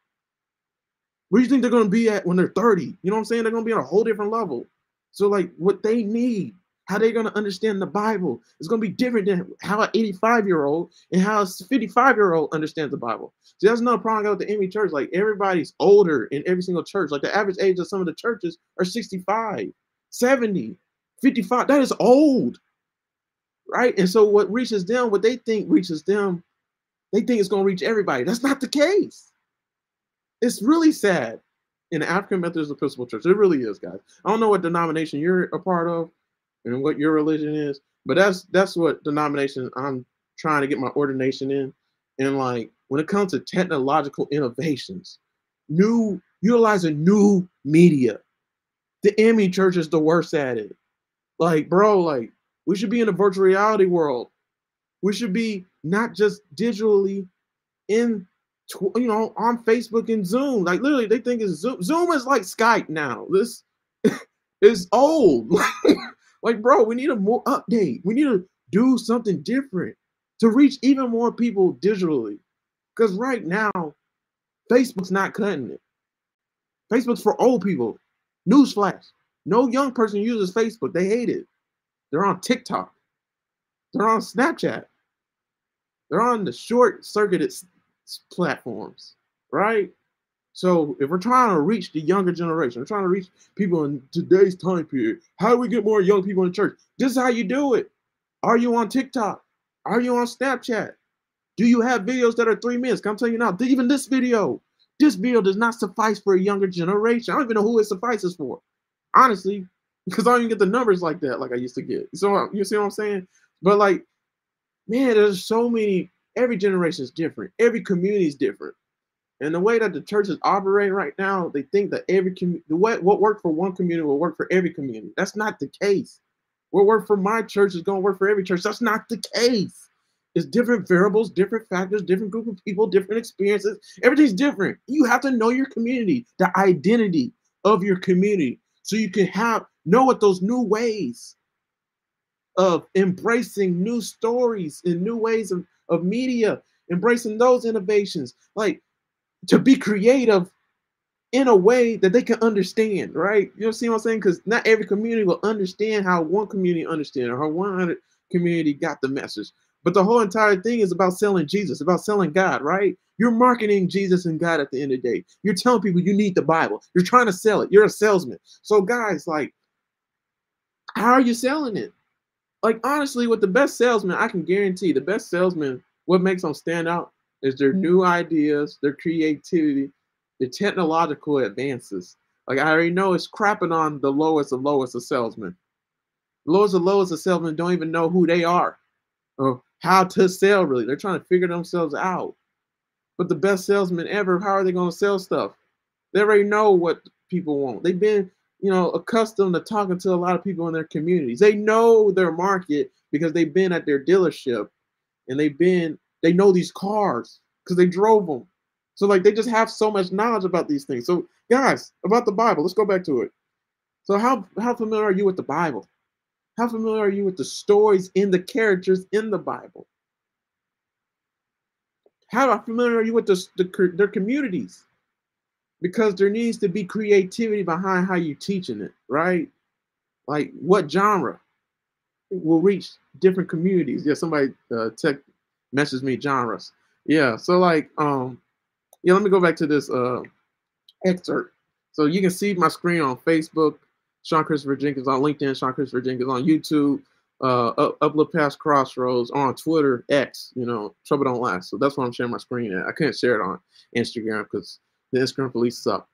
Where do you think they're going to be at when they're 30? You know what I'm saying? They're going to be on a whole different level. So, like, what they need, how they're going to understand the Bible It's going to be different than how an 85 year old and how a 55 year old understands the Bible. See, that's another problem with the AME church. Like, everybody's older in every single church. Like, the average age of some of the churches are 65, 70, 55. That is old, right? And so, what reaches them, what they think reaches them, they think it's going to reach everybody. That's not the case it's really sad in the African Methodist Episcopal Church. It really is, guys. I don't know what denomination you're a part of and what your religion is, but that's that's what denomination I'm trying to get my ordination in. And like when it comes to technological innovations, new utilizing new media, the AME Church is the worst at it. Like, bro, like we should be in a virtual reality world. We should be not just digitally in you know, on Facebook and Zoom. Like literally, they think it's Zoom. Zoom is like Skype now. This (laughs) is old. (laughs) like, bro, we need a more update. We need to do something different to reach even more people digitally. Because right now, Facebook's not cutting it. Facebook's for old people. Newsflash: no young person uses Facebook. They hate it. They're on TikTok. They're on Snapchat. They're on the short circuited platforms, right? So if we're trying to reach the younger generation, we're trying to reach people in today's time period, how do we get more young people in church? This is how you do it. Are you on TikTok? Are you on Snapchat? Do you have videos that are three minutes? I'm telling you now, even this video, this video does not suffice for a younger generation. I don't even know who it suffices for, honestly, because I don't even get the numbers like that like I used to get. So you see what I'm saying? But like, man, there's so many every generation is different. Every community is different. And the way that the church is operating right now, they think that every community, what, what worked for one community will work for every community. That's not the case. What worked for my church is going to work for every church. That's not the case. It's different variables, different factors, different group of people, different experiences. Everything's different. You have to know your community, the identity of your community, so you can have know what those new ways of embracing new stories and new ways of of media, embracing those innovations, like to be creative in a way that they can understand, right? You know, see what I'm saying? Because not every community will understand how one community understand or how one community got the message. But the whole entire thing is about selling Jesus, about selling God, right? You're marketing Jesus and God at the end of the day. You're telling people you need the Bible. You're trying to sell it. You're a salesman. So, guys, like, how are you selling it? like honestly, with the best salesman, I can guarantee the best salesman, what makes them stand out is their new ideas, their creativity, the technological advances. Like I already know it's crapping on the lowest of lowest of salesmen. Lowest of lowest of salesmen don't even know who they are or how to sell really. They're trying to figure themselves out. But the best salesman ever, how are they going to sell stuff? They already know what people want. They've been you know, accustomed to talking to a lot of people in their communities. They know their market because they've been at their dealership and they've been, they know these cars because they drove them. So like they just have so much knowledge about these things. So guys, about the Bible, let's go back to it. So how how familiar are you with the Bible? How familiar are you with the stories in the characters in the Bible? How familiar are you with the, the their communities? because there needs to be creativity behind how you're teaching it, right? Like what genre will reach different communities? Yeah, somebody uh, tech messaged me genres. Yeah, so like um, yeah, let me go back to this uh excerpt. So you can see my screen on Facebook, Sean Christopher Jenkins on LinkedIn, Sean Christopher Jenkins on YouTube, uh, up, Uplift Past Crossroads on Twitter, X. You know, Trouble Don't Last. So that's why I'm sharing my screen at. I couldn't share it on Instagram because the Instagram police suck.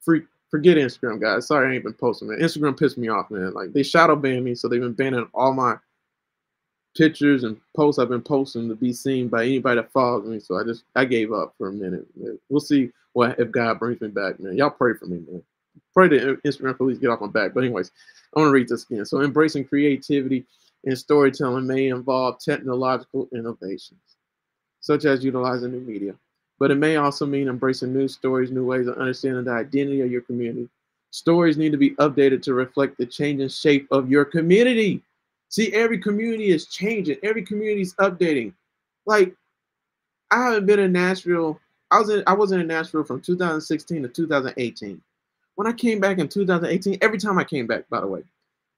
Free, forget Instagram, guys. Sorry, I ain't been posting, man. Instagram pissed me off, man. Like they shadow banned me, so they've been banning all my pictures and posts I've been posting to be seen by anybody that follows me. So I just I gave up for a minute. We'll see what if God brings me back, man. Y'all pray for me, man. Pray the Instagram police get off my back. But anyways, I want to read this again. So embracing creativity and storytelling may involve technological innovations, such as utilizing new media but it may also mean embracing new stories, new ways of understanding the identity of your community. Stories need to be updated to reflect the changing shape of your community. See, every community is changing. Every community is updating. Like, I haven't been in Nashville. I was in I wasn't in Nashville from 2016 to 2018. When I came back in 2018, every time I came back, by the way,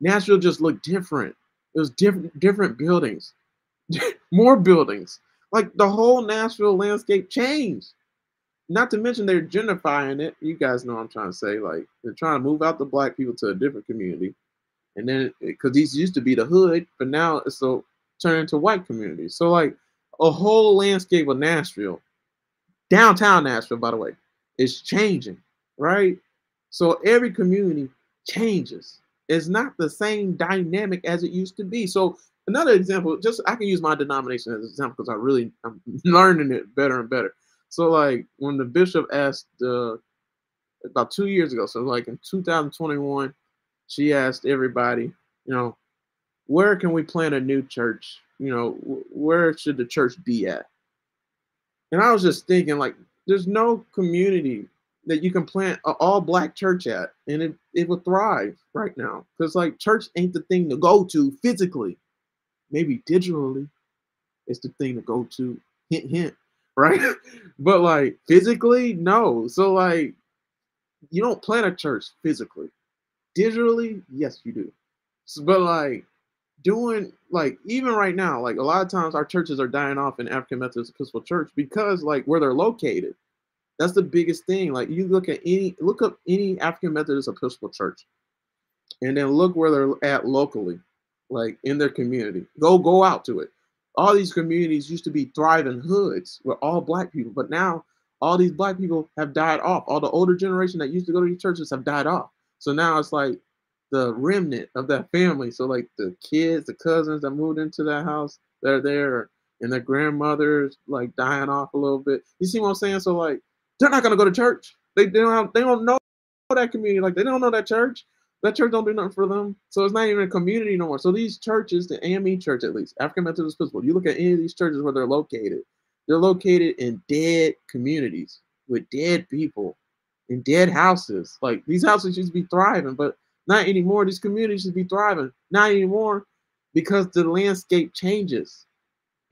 Nashville just looked different. It was different different buildings, (laughs) more buildings. Like the whole Nashville landscape changed. Not to mention they're gentrifying it. You guys know what I'm trying to say. Like they're trying to move out the black people to a different community, and then because these used to be the hood, but now it's so turned into white communities. So like a whole landscape of Nashville, downtown Nashville, by the way, is changing, right? So every community changes. It's not the same dynamic as it used to be. So another example, just I can use my denomination as an example because I really I'm (laughs) learning it better and better. So like when the bishop asked uh, about two years ago, so like in 2021, she asked everybody, you know, where can we plant a new church? You know, where should the church be at? And I was just thinking, like, there's no community that you can plant an all black church at and it, it will thrive right now. Because like church ain't the thing to go to physically. Maybe digitally, it's the thing to go to. Hint hint, (laughs) right? but like physically, no. So like you don't plant a church physically. Digitally, yes, you do. So, but like doing like even right now, like a lot of times our churches are dying off in African Methodist Episcopal Church because like where they're located that's the biggest thing. Like you look at any look up any African Methodist Episcopal church, and then look where they're at locally, like in their community. Go go out to it. All these communities used to be thriving hoods with all black people, but now all these black people have died off. All the older generation that used to go to these churches have died off. So now it's like the remnant of that family. So like the kids, the cousins that moved into that house, they're there, and their grandmothers like dying off a little bit. You see what I'm saying? So like they're not gonna go to church. They, they don't have, they don't know that community. Like they don't know that church. That church don't do nothing for them. So it's not even a community no more. So these churches, the AME church at least, African Methodist Episcopal, you look at any of these churches where they're located, they're located in dead communities with dead people in dead houses. Like these houses used to be thriving, but not anymore. These communities should be thriving. Not anymore because the landscape changes.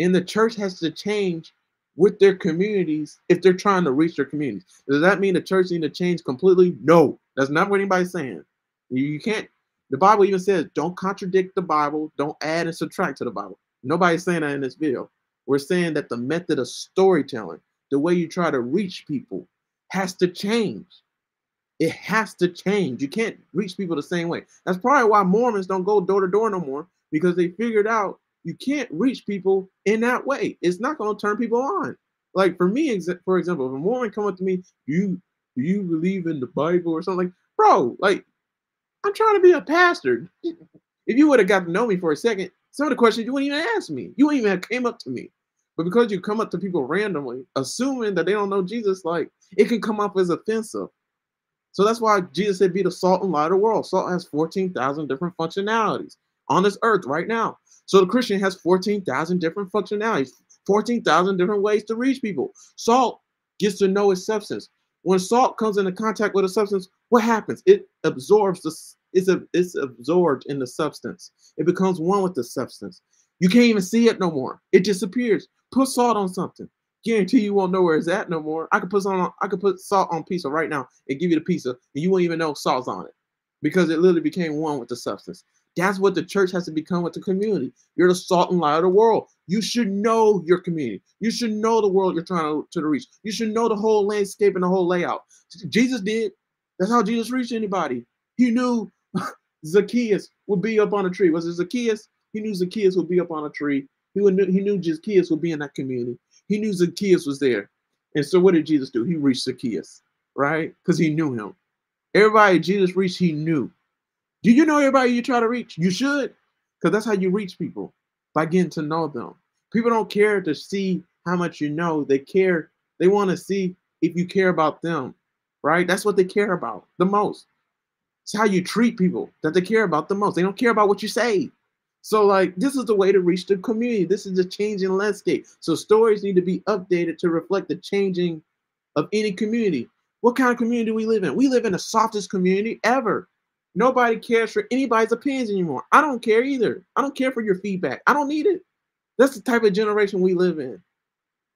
And the church has to change with their communities if they're trying to reach their communities. Does that mean the church need to change completely? No, that's not what anybody's saying. You can't. The Bible even says, don't contradict the Bible, don't add and subtract to the Bible. Nobody's saying that in this video. We're saying that the method of storytelling, the way you try to reach people, has to change. It has to change. You can't reach people the same way. That's probably why Mormons don't go door to door no more because they figured out you can't reach people in that way. It's not going to turn people on. Like for me, for example, if a Mormon come up to me, you do you believe in the Bible or something like, bro? Like, I'm trying to be a pastor. (laughs) If you would have got to know me for a second, some of the questions you wouldn't even ask me. You wouldn't even have came up to me. But because you come up to people randomly, assuming that they don't know Jesus, like it can come off as offensive. So that's why Jesus said, "Be the salt and light of the world." Salt has 14,000 different functionalities on this earth right now. So the Christian has 14,000 different functionalities, 14,000 different ways to reach people. Salt gets to know its substance. When salt comes into contact with a substance, what happens? It absorbs the it's, a, it's absorbed in the substance. It becomes one with the substance. You can't even see it no more. It disappears. Put salt on something. Guarantee you won't know where it's at no more. I could put on I could put salt on pizza right now and give you the pizza, and you won't even know salt's on it because it literally became one with the substance. That's what the church has to become with the community. You're the salt and light of the world. You should know your community. You should know the world you're trying to, to reach. You should know the whole landscape and the whole layout. Jesus did. That's how Jesus reached anybody. He knew (laughs) Zacchaeus would be up on a tree. Was it Zacchaeus? He knew Zacchaeus would be up on a tree. He, would, he knew Zacchaeus would be in that community. He knew Zacchaeus was there. And so what did Jesus do? He reached Zacchaeus, right? Because he knew him. Everybody Jesus reached, he knew. Do you know everybody you try to reach? You should, because that's how you reach people by getting to know them. People don't care to see how much you know. They care, they want to see if you care about them, right? That's what they care about the most. It's how you treat people that they care about the most. They don't care about what you say. So, like, this is the way to reach the community. This is the changing landscape. So, stories need to be updated to reflect the changing of any community. What kind of community do we live in? We live in the softest community ever. Nobody cares for anybody's opinions anymore. I don't care either. I don't care for your feedback. I don't need it. That's the type of generation we live in.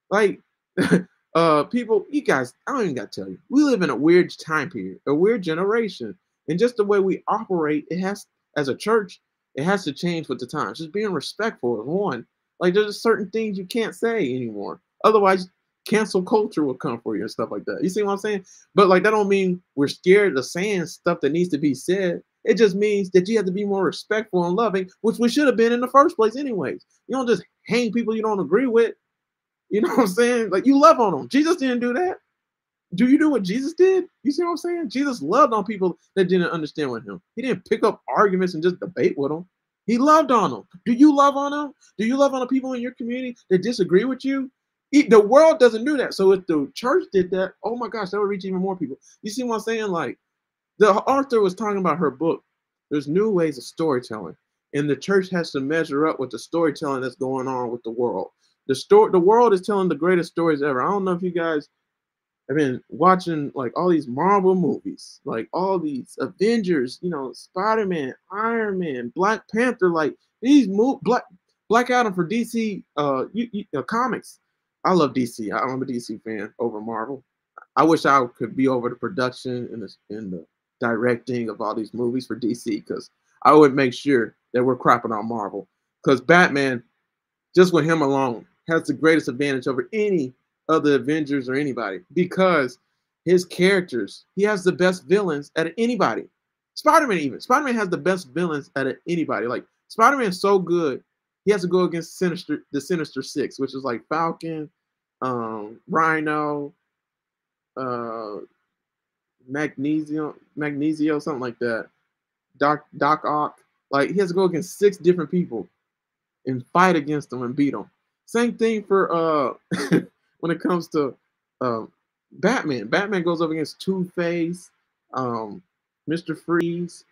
Like, (laughs) uh, people, you guys, I don't even got to tell you, we live in a weird time period, a weird generation, and just the way we operate, it has, as a church, it has to change with the times. Just being respectful is one. Like, there's certain things you can't say anymore. Otherwise, cancel culture will come for you and stuff like that. You see what I'm saying? But like that don't mean we're scared of saying stuff that needs to be said. It just means that you have to be more respectful and loving, which we should have been in the first place, anyways. You don't just hang people you don't agree with. You know what I'm saying? Like you love on them. Jesus didn't do that. Do you do what Jesus did? You see what I'm saying? Jesus loved on people that didn't understand with him. He didn't pick up arguments and just debate with them. He loved on them. Do you love on them? Do you love on the people in your community that disagree with you? The world doesn't do that. So if the church did that, oh my gosh, that would reach even more people. You see what I'm saying? Like the author was talking about her book. There's new ways of storytelling, and the church has to measure up with the storytelling that's going on with the world. The story, the world is telling the greatest stories ever. I don't know if you guys have been watching like all these Marvel movies, like all these Avengers, you know, Spider Man, Iron Man, Black Panther, like these move Black Black Adam for DC uh, you, you, uh, comics I love DC. I'm a DC fan over Marvel. I wish I could be over the production and the, and the directing of all these movies for DC because I would make sure that we're crapping on Marvel. Because Batman, just with him alone, has the greatest advantage over any other Avengers or anybody because his characters, he has the best villains at anybody. Spider-Man even. Spider-Man has the best villains at anybody. Like Spider-Man is so good he has to go against Sinister, the Sinister Six, which is like Falcon, um, Rhino, uh, Magnesium, Magnesio, something like that. Doc Doc Ock. Like he has to go against six different people and fight against them and beat them. Same thing for uh (laughs) when it comes to uh, Batman. Batman goes up against Two Face, um, Mister Freeze,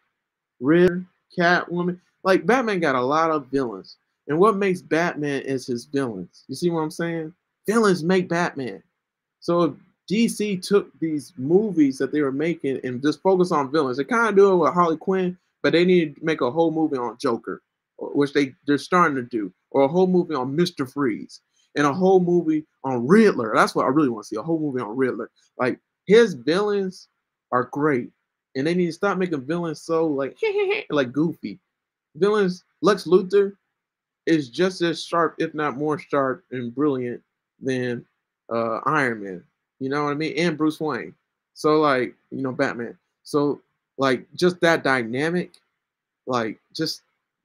Riddler, Catwoman. Like Batman got a lot of villains. And what makes Batman is his villains. You see what I'm saying? Villains make Batman. So if DC took these movies that they were making and just focus on villains, they kind of do it with Harley Quinn, but they need to make a whole movie on Joker, which they, they're starting to do, or a whole movie on Mr. Freeze, and a whole movie on Riddler. That's what I really want to see, a whole movie on Riddler. Like his villains are great. And they need to stop making villains so like (laughs) like goofy. Villains, Lex Luthor, is just as sharp, if not more sharp and brilliant than uh, Iron Man. You know what I mean? And Bruce Wayne. So like, you know, Batman. So like just that dynamic, like just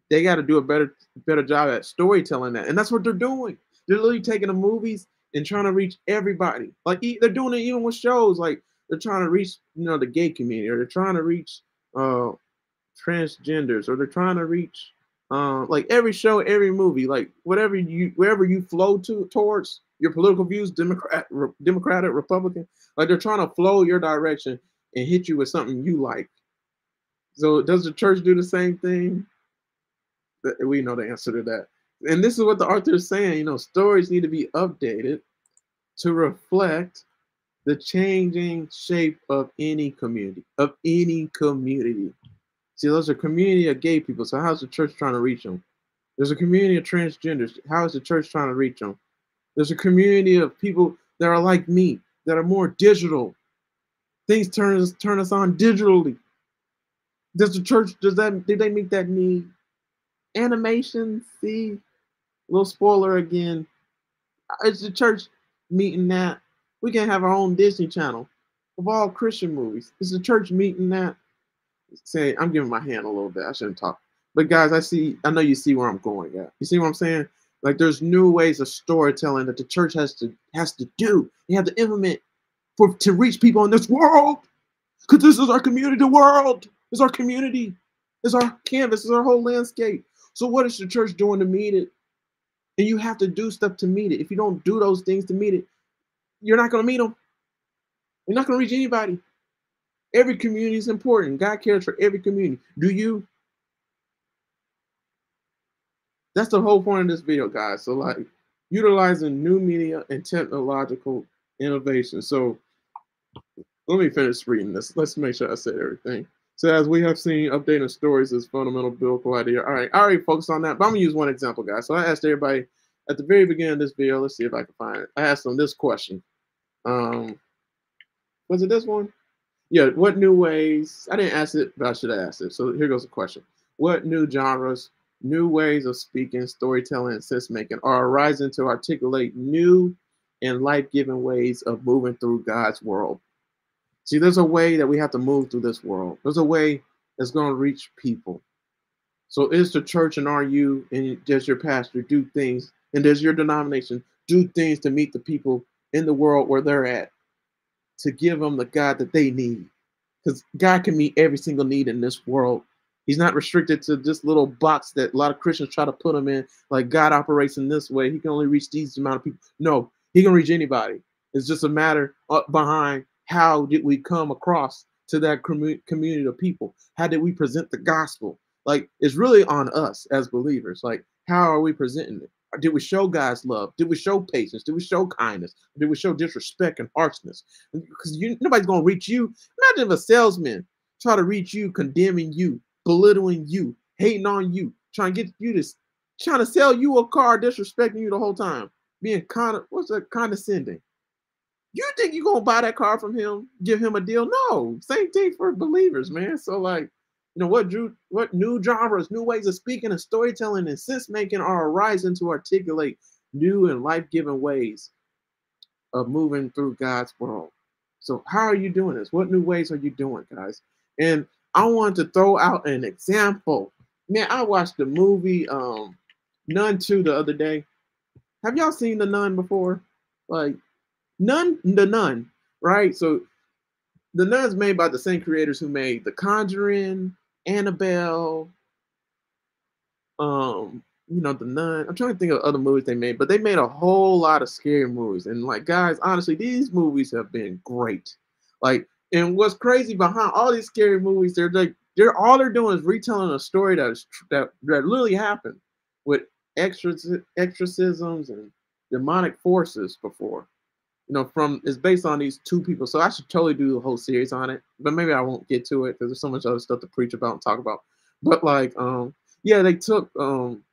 they got to do a better better job at storytelling that. And that's what they're doing. They're literally taking the movies and trying to reach everybody. Like they're doing it even with shows. Like they're trying to reach, you know, the gay community, or they're trying to reach uh transgenders, or they're trying to reach um, like every show, every movie, like whatever you wherever you flow to towards your political views, Democrat, Re, Democratic, Republican, like they're trying to flow your direction and hit you with something you like. So does the church do the same thing? We know the answer to that. And this is what the author is saying. You know, stories need to be updated to reflect the changing shape of any community, of any community. See, there's a community of gay people. So how's the church trying to reach them? There's a community of transgenders. How is the church trying to reach them? There's a community of people that are like me, that are more digital. Things turn us turn us on digitally. Does the church does that did they meet that need? Animation, see, little spoiler again. It's the church meeting that? We can have our own Disney channel of all Christian movies. It's the church meeting that? say I'm giving my hand a little bit. I shouldn't talk. But guys, I see I know you see where I'm going at. You see what I'm saying? Like there's new ways of storytelling that the church has to has to do. They have to implement for to reach people in this world. Because this is our community, the world is our community, is our canvas, is our whole landscape. So what is the church doing to meet it? And you have to do stuff to meet it. If you don't do those things to meet it, you're not going to meet them. You're not going to reach anybody. Every community is important. God cares for every community. Do you? That's the whole point of this video, guys. So, like, utilizing new media and technological innovation. So, let me finish reading this. Let's make sure I said everything. So as we have seen, updating stories is fundamental biblical idea. All right, I already focused on that, but I'm gonna use one example, guys. So I asked everybody at the very beginning of this video. Let's see if I can find it. I asked them this question. Um, was it this one? Yeah. What new ways? I didn't ask it, but I should have asked it. So here goes the question: What new genres, new ways of speaking, storytelling, and sense making are arising to articulate new and life-giving ways of moving through God's world? See, there's a way that we have to move through this world. There's a way that's going to reach people. So is the church and are you and does your pastor do things and does your denomination do things to meet the people in the world where they're at to give them the God that they need? Because God can meet every single need in this world. He's not restricted to this little box that a lot of Christians try to put him in. Like God operates in this way. He can only reach these amount of people. No, he can reach anybody. It's just a matter uh, behind how did we come across to that community of people? How did we present the gospel? Like it's really on us as believers. Like how are we presenting it? Did we show God's love? Did we show patience? Did we show kindness? Did we show disrespect and harshness? Because you, nobody's gonna reach you. Imagine if a salesman try to reach you, condemning you, belittling you, hating on you, trying to get you to trying to sell you a car, disrespecting you the whole time, being kind of what's that condescending. You think you're gonna buy that car from him, give him a deal? No, same thing for believers, man. So like, you know what drew what new genres, new ways of speaking and storytelling and sense making are arising to articulate new and life-giving ways of moving through God's world. So how are you doing this? What new ways are you doing, guys? And I want to throw out an example. Man, I watched the movie um Nun 2 the other day. Have y'all seen the Nun before? Like Nun, the Nun, right? So the Nun's made by the same creators who made The Conjuring, Annabelle, um, you know, The Nun. I'm trying to think of other movies they made, but they made a whole lot of scary movies. And like, guys, honestly, these movies have been great. Like, and what's crazy behind all these scary movies, they're like, they're all they're doing is retelling a story that is that that literally happened with exorcisms and demonic forces before you know, from is based on these two people. So I should totally do a whole series on it, but maybe I won't get to it because there's so much other stuff to preach about and talk about. But like, um, yeah, they took um,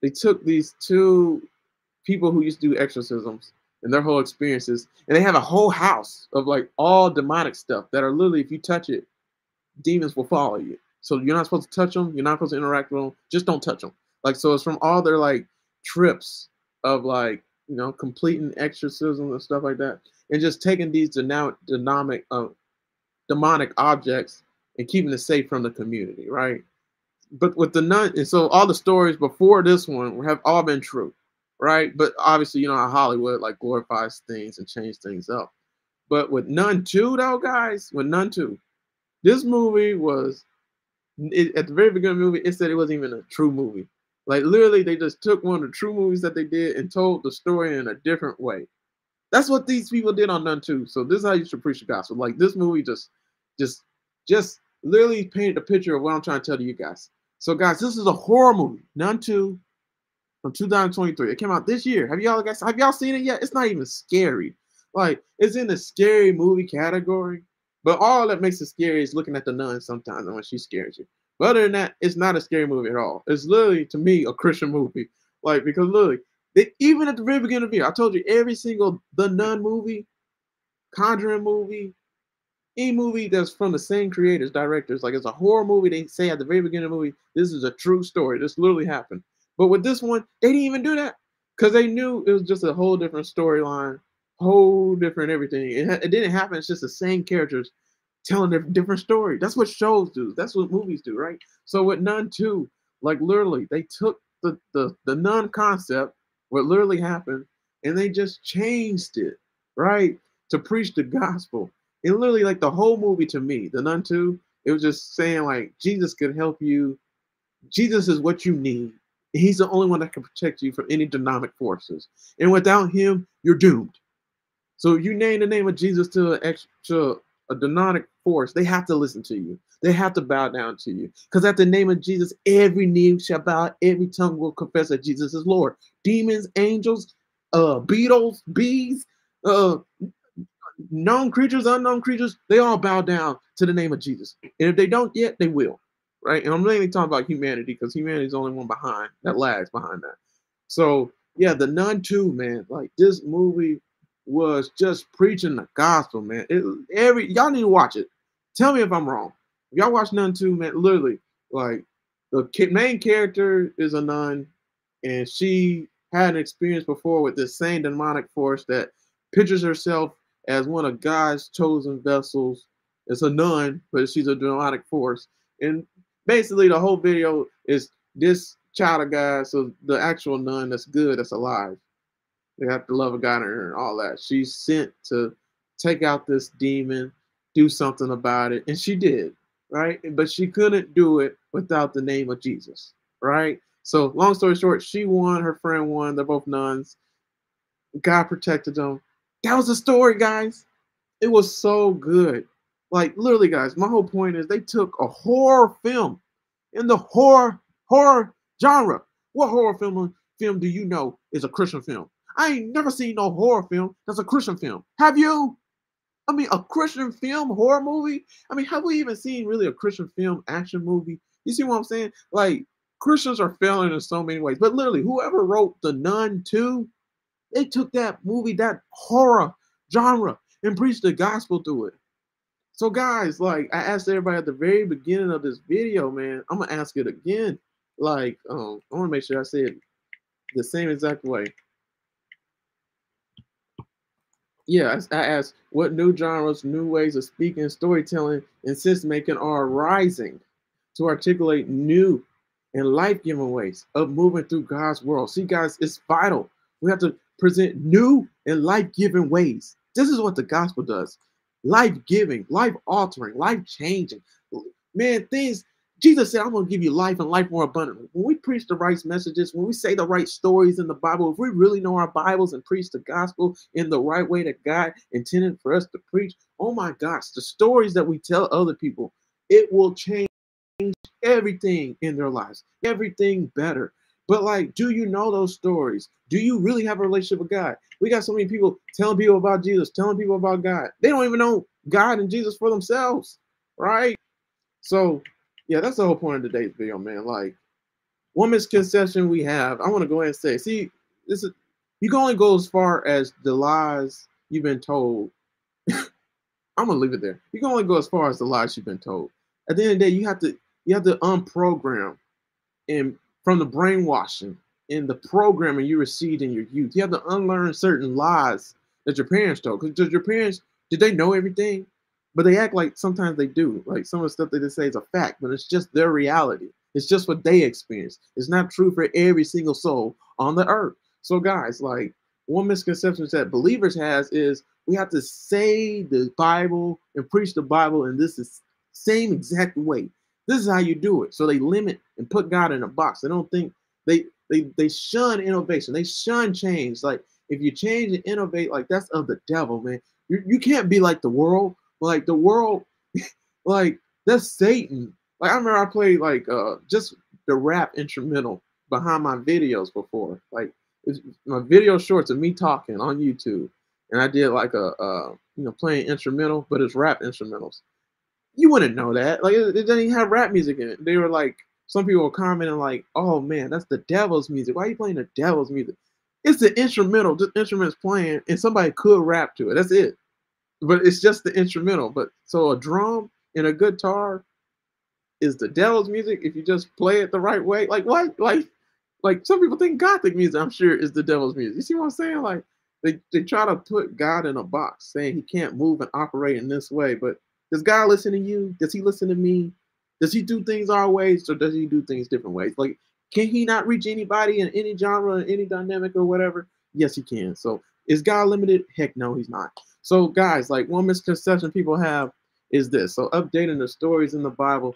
they took these two people who used to do exorcisms and their whole experiences, and they have a whole house of like all demonic stuff that are literally, if you touch it, demons will follow you. So you're not supposed to touch them. You're not supposed to interact with them. Just don't touch them. Like so, it's from all their like trips of like you know, completing exorcism and stuff like that, and just taking these dynamic, uh, demonic objects and keeping it safe from the community, right? But with the nun, and so all the stories before this one have all been true, right? But obviously, you know how Hollywood like glorifies things and change things up. But with Nun 2, though, guys, with Nun 2, this movie was it, at the very beginning of the movie, it said it wasn't even a true movie. Like literally, they just took one of the true movies that they did and told the story in a different way. That's what these people did on Nun 2. So this is how you should preach the gospel. Like this movie just, just, just literally painted a picture of what I'm trying to tell you guys. So guys, this is a horror movie, Nun 2, from 2023. It came out this year. Have y'all guys have y'all seen it yet? It's not even scary. Like it's in the scary movie category. But all that makes it scary is looking at the nun sometimes when she scares you. But other than that, it's not a scary movie at all. It's literally to me a Christian movie. Like because literally, they, even at the very beginning of the year, I told you every single The Nun movie, Conjuring movie, any movie that's from the same creators, directors, like it's a horror movie. They say at the very beginning of the movie, this is a true story. This literally happened. But with this one, they didn't even do that because they knew it was just a whole different storyline, whole different everything. It, it didn't happen. It's just the same characters telling a different story. That's what shows do. That's what movies do, right? So with Nun 2, like literally, they took the the the nun concept, what literally happened, and they just changed it, right? To preach the gospel. And literally, like the whole movie to me, the Nun 2, it was just saying like Jesus could help you. Jesus is what you need. He's the only one that can protect you from any demonic forces. And without him, you're doomed. So you name the name of Jesus to an extra a demonic force, they have to listen to you. They have to bow down to you. Because at the name of Jesus, every knee shall bow, every tongue will confess that Jesus is Lord. Demons, angels, uh, beetles, bees, uh, known creatures, unknown creatures, they all bow down to the name of Jesus. And if they don't yet, they will. Right. And I'm mainly talking about humanity because humanity is the only one behind that lags behind that. So yeah, the nun too, man. Like this movie was just preaching the gospel, man. It, every y'all need to watch it. Tell me if I'm wrong. If y'all watch Nun 2, man, literally, like the main character is a nun, and she had an experience before with this same demonic force that pictures herself as one of God's chosen vessels. It's a nun, but she's a demonic force. And basically, the whole video is this child of God, so the actual nun that's good, that's alive. They have to love of God and all that. She's sent to take out this demon, do something about it, and she did, right? But she couldn't do it without the name of Jesus, right? So, long story short, she won, her friend won. They're both nuns. God protected them. That was the story, guys. It was so good. Like literally, guys, my whole point is they took a horror film in the horror horror genre. What horror film film do you know is a Christian film? I ain't never seen no horror film that's a Christian film. Have you? I mean, a Christian film horror movie? I mean, have we even seen really a Christian film action movie? You see what I'm saying? Like Christians are failing in so many ways. But literally, whoever wrote The Nun 2, they took that movie, that horror genre, and preached the gospel through it. So, guys, like I asked everybody at the very beginning of this video, man, I'm gonna ask it again. Like, um, I want to make sure I say it the same exact way. Yeah, I asked what new genres, new ways of speaking, storytelling, and sense making are arising to articulate new and life giving ways of moving through God's world. See, guys, it's vital. We have to present new and life giving ways. This is what the gospel does life giving, life altering, life changing. Man, things, Jesus said, I'm going to give you life and life more abundantly. When we preach the right messages, when we say the right stories in the Bible, if we really know our Bibles and preach the gospel in the right way that God intended for us to preach, oh my gosh, the stories that we tell other people, it will change everything in their lives, everything better. But like, do you know those stories? Do you really have a relationship with God? We got so many people telling people about Jesus, telling people about God. They don't even know God and Jesus for themselves, right? So, yeah, that's the whole point of today's video, man. Like, one misconception we have, I want to go ahead and say, see, this is you can only go as far as the lies you've been told. (laughs) I'm gonna leave it there. You can only go as far as the lies you've been told. At the end of the day, you have to you have to unprogram and from the brainwashing and the programming you received in your youth. You have to unlearn certain lies that your parents told. Because did your parents, did they know everything? But they act like sometimes they do. Like some of the stuff they just say is a fact, but it's just their reality. It's just what they experience. It's not true for every single soul on the earth. So, guys, like one misconception that believers has is we have to say the Bible and preach the Bible in this same exact way. This is how you do it. So they limit and put God in a box. They don't think they they they shun innovation. They shun change. Like if you change and innovate, like that's of the devil, man. You, you can't be like the world. Like the world, (laughs) like that's Satan. Like I remember I played like uh just the rap instrumental behind my videos before. Like my video shorts of me talking on YouTube, and I did like a uh you know playing instrumental, but it's rap instrumentals you wouldn't know that. Like it, it even have rap music in it. They were like, some people were commenting like, "Oh man, that's the devil's music. Why are you playing the devil's music?" It's the instrumental, just instruments playing, and somebody could rap to it. That's it. But it's just the instrumental. But so a drum and a guitar is the devil's music if you just play it the right way. Like what? Like like some people think gothic music, I'm sure, is the devil's music. You see what I'm saying? Like they, they try to put God in a box, saying he can't move and operate in this way, but does God listen to you? Does he listen to me? Does he do things our ways or does he do things different ways? Like, can he not reach anybody in any genre, in any dynamic or whatever? Yes, he can. So is God limited? Heck no, he's not. So, guys, like one misconception people have is this. So updating the stories in the Bible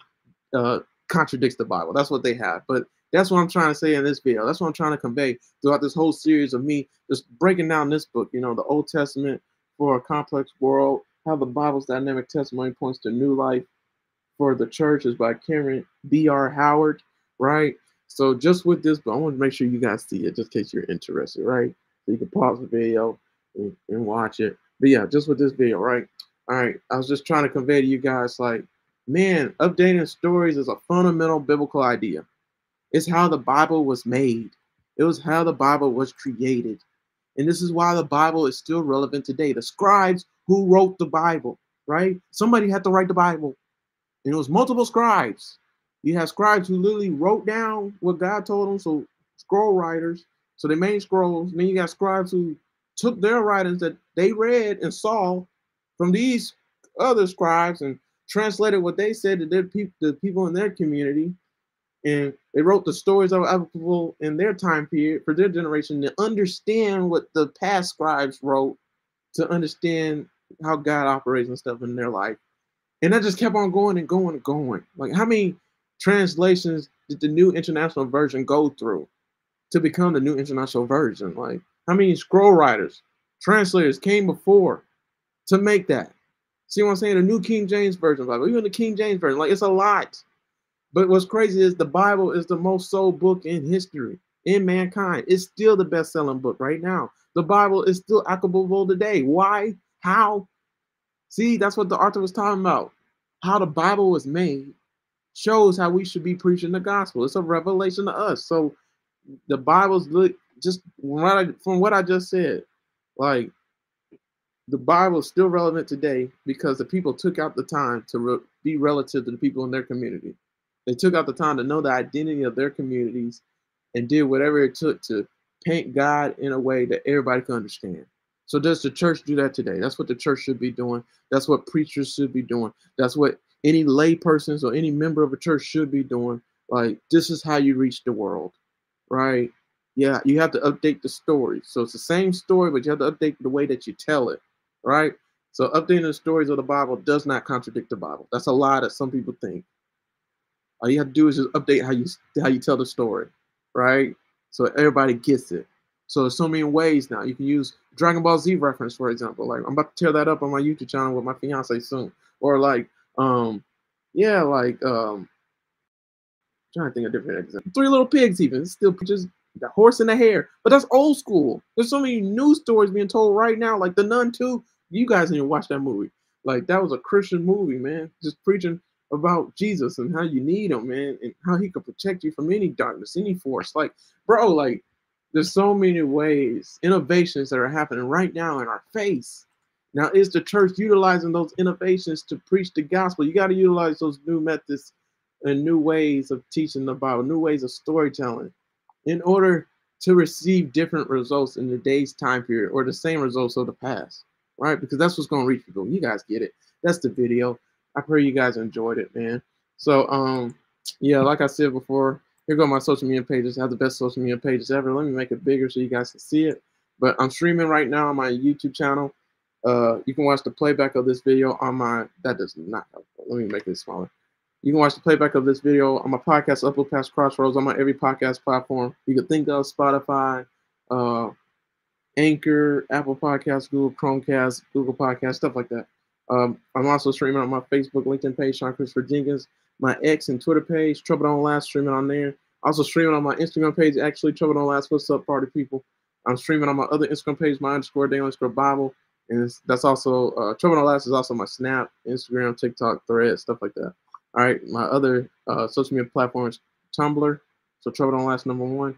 uh, contradicts the Bible. That's what they have. But that's what I'm trying to say in this video. That's what I'm trying to convey throughout this whole series of me just breaking down this book, you know, the Old Testament for a complex world how the Bible's Dynamic Testimony Points to New Life for the Church is by Cameron B.R. Howard, right? So just with this, but I want to make sure you guys see it just in case you're interested, right? So you can pause the video and, and watch it. But yeah, just with this video, right? All right, I was just trying to convey to you guys, like, man, updating stories is a fundamental biblical idea. It's how the Bible was made. It was how the Bible was created. And this is why the Bible is still relevant today. The scribes who wrote the Bible, right? Somebody had to write the Bible. And it was multiple scribes. You have scribes who literally wrote down what God told them. So scroll writers. So they made scrolls. And then you got scribes who took their writings that they read and saw from these other scribes and translated what they said to their pe- the people in their community. And they wrote the stories that were applicable in their time period for their generation to understand what the past scribes wrote, to understand how God operates and stuff in their life. And that just kept on going and going and going. Like, how many translations did the new international version go through to become the new international version? Like, how many scroll writers, translators came before to make that? See what I'm saying? The new King James version, Bible, even the King James version, like it's a lot. But what's crazy is the Bible is the most sold book in history, in mankind. It's still the best-selling book right now. The Bible is still applicable today. Why? How? See, that's what the author was talking about. How the Bible was made shows how we should be preaching the gospel. It's a revelation to us. So the Bible's look just what I, from what I just said, like the Bible is still relevant today because the people took out the time to re- be relative to the people in their community. They took out the time to know the identity of their communities and did whatever it took to paint God in a way that everybody can understand. So does the church do that today? That's what the church should be doing. That's what preachers should be doing. That's what any lay persons or any member of a church should be doing. Like this is how you reach the world, right? Yeah, you have to update the story. So it's the same story, but you have to update the way that you tell it, right? So updating the stories of the Bible does not contradict the Bible. That's a lie that some people think. All you have to do is just update how you how you tell the story, right? So everybody gets it. So there's so many ways now. You can use Dragon Ball Z reference, for example. Like I'm about to tear that up on my YouTube channel with my fiance soon. Or like, um, yeah, like um, I'm trying to think of different examples. Three Little Pigs, even it's still just the horse and the hare. But that's old school. There's so many new stories being told right now, like The Nun 2. You guys need to watch that movie. Like that was a Christian movie, man. Just preaching about Jesus and how you need him, man, and how he could protect you from any darkness, any force. Like, bro, like there's so many ways, innovations that are happening right now in our face. Now, is the church utilizing those innovations to preach the gospel? You got to utilize those new methods and new ways of teaching the Bible, new ways of storytelling in order to receive different results in the day's time period or the same results of the past, right? Because that's what's going to reach people. You guys get it. That's the video. I pray you guys enjoyed it, man. So, um, yeah, like I said before, here go my social media pages. I have the best social media pages ever. Let me make it bigger so you guys can see it. But I'm streaming right now on my YouTube channel. Uh, you can watch the playback of this video on my. That does not help. Let me make this smaller. You can watch the playback of this video on my podcast, Uplift Past Crossroads, on my every podcast platform. You can think of Spotify, uh, Anchor, Apple Podcasts, Google Chromecast, Google Podcasts, stuff like that. Um, I'm also streaming on my Facebook, LinkedIn page, Sean Christopher Jenkins, my X and Twitter page, Trouble Don't Last, streaming on there. Also streaming on my Instagram page, actually, Trouble Don't Last. What's up, party people? I'm streaming on my other Instagram page, my underscore daily underscore Bible. And that's also, uh, Trouble Don't Last is also my Snap, Instagram, TikTok, Thread, stuff like that. All right, my other uh, social media platform is Tumblr. So Trouble Don't Last number one.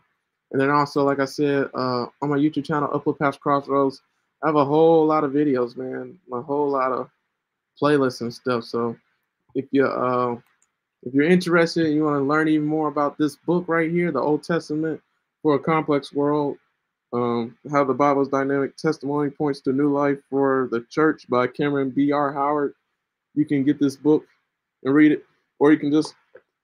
And then also, like I said, uh, on my YouTube channel, Uplift Past Crossroads, I have a whole lot of videos, man. A whole lot of playlists and stuff. So if you uh, if you're interested and you want to learn even more about this book right here, the Old Testament for a Complex World, um, how the Bible's dynamic testimony points to new life for the church by Cameron B.R. Howard, you can get this book and read it, or you can just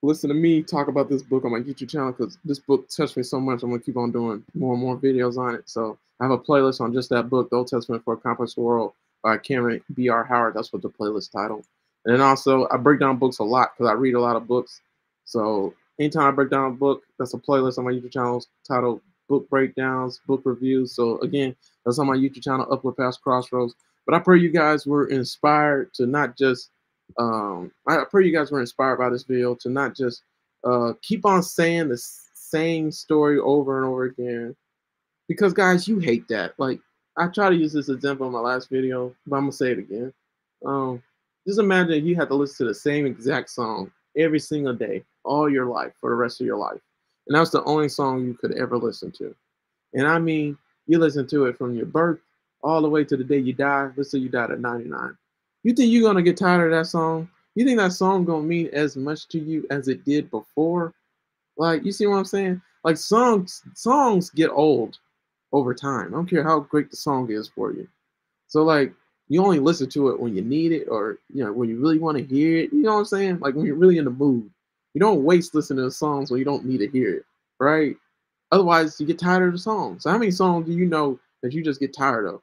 listen to me talk about this book on my YouTube channel because this book touched me so much. I'm gonna keep on doing more and more videos on it. So I have a playlist on just that book, The Old Testament for a Complex World by Cameron B.R. Howard. That's what the playlist title. And then also I break down books a lot because I read a lot of books. So anytime I break down a book, that's a playlist on my YouTube channel titled Book Breakdowns, Book Reviews. So again, that's on my YouTube channel, Uplift Past Crossroads. But I pray you guys were inspired to not just um, I pray you guys were inspired by this video to not just uh, keep on saying the same story over and over again. Because guys, you hate that. Like I try to use this example in my last video, but I'm gonna say it again. Um, just imagine you had to listen to the same exact song every single day, all your life, for the rest of your life. And that's the only song you could ever listen to. And I mean, you listen to it from your birth all the way to the day you die. Let's say you died at 99. You think you're gonna get tired of that song? You think that song gonna mean as much to you as it did before? Like, you see what I'm saying? Like songs, songs get old over time. I don't care how great the song is for you. So like you only listen to it when you need it or you know when you really want to hear it. You know what I'm saying? Like when you're really in the mood. You don't waste listening to songs when you don't need to hear it, right? Otherwise, you get tired of the song. So how many songs do you know that you just get tired of?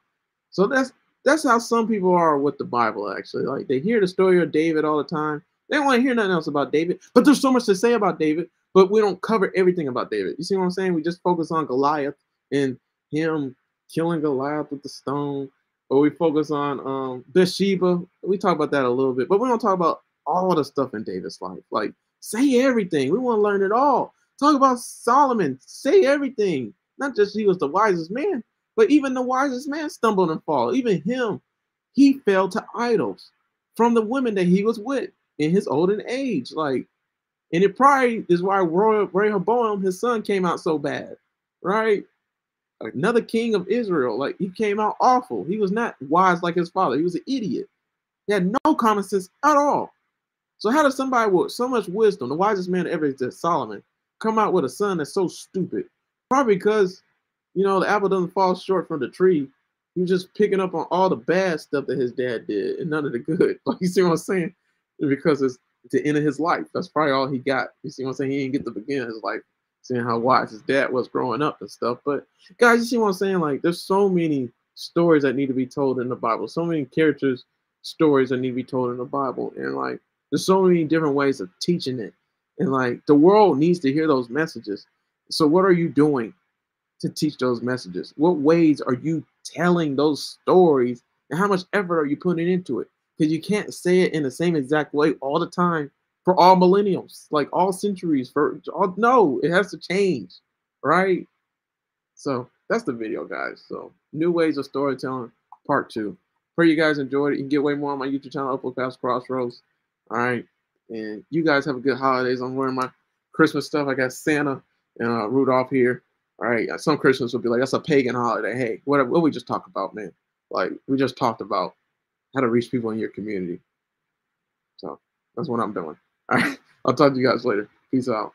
So that's that's how some people are with the Bible. Actually, like they hear the story of David all the time. They don't want to hear nothing else about David. But there's so much to say about David. But we don't cover everything about David. You see what I'm saying? We just focus on Goliath and him killing Goliath with the stone, or we focus on um, Bathsheba. We talk about that a little bit, but we don't talk about all the stuff in David's life. Like, say everything. We want to learn it all. Talk about Solomon. Say everything. Not just he was the wisest man, but even the wisest man stumbled and fall. Even him, he fell to idols from the women that he was with in his olden age. Like, and it probably is why Rehoboam, his son, came out so bad, right? another king of Israel. Like he came out awful. He was not wise like his father. He was an idiot. He had no common sense at all. So how does somebody with so much wisdom, the wisest man ever Solomon, come out with a son that's so stupid? Probably because, you know, the apple doesn't fall short from the tree. He was just picking up on all the bad stuff that his dad did and none of the good. (laughs) Like you see what I'm saying? Because it's the end of his life. That's probably all he got. You see what I'm saying? He didn't get the beginning of his life seeing how wise his dad was growing up and stuff. But guys, you see what I'm saying? Like, there's so many stories that need to be told in the Bible, so many characters' stories that need to be told in the Bible, and like, there's so many different ways of teaching it, and like, the world needs to hear those messages. So, what are you doing to teach those messages? What ways are you telling those stories, and how much effort are you putting into it? Because you can't say it in the same exact way all the time for all millennials, like all centuries. For all, no, it has to change, right? So that's the video, guys. So new ways of storytelling, part two. Pray you guys enjoyed it. You can get way more on my YouTube channel, Uplift Past Crossroads. All right, and you guys have a good holidays. I'm wearing my Christmas stuff. I got Santa and uh, Rudolph here. All right, some Christians will be like that's a pagan holiday. Hey, what what we just talked about, man? Like we just talked about how to reach people in your community. So that's what I'm doing. All right. (laughs) I'll talk to you guys later. Peace out.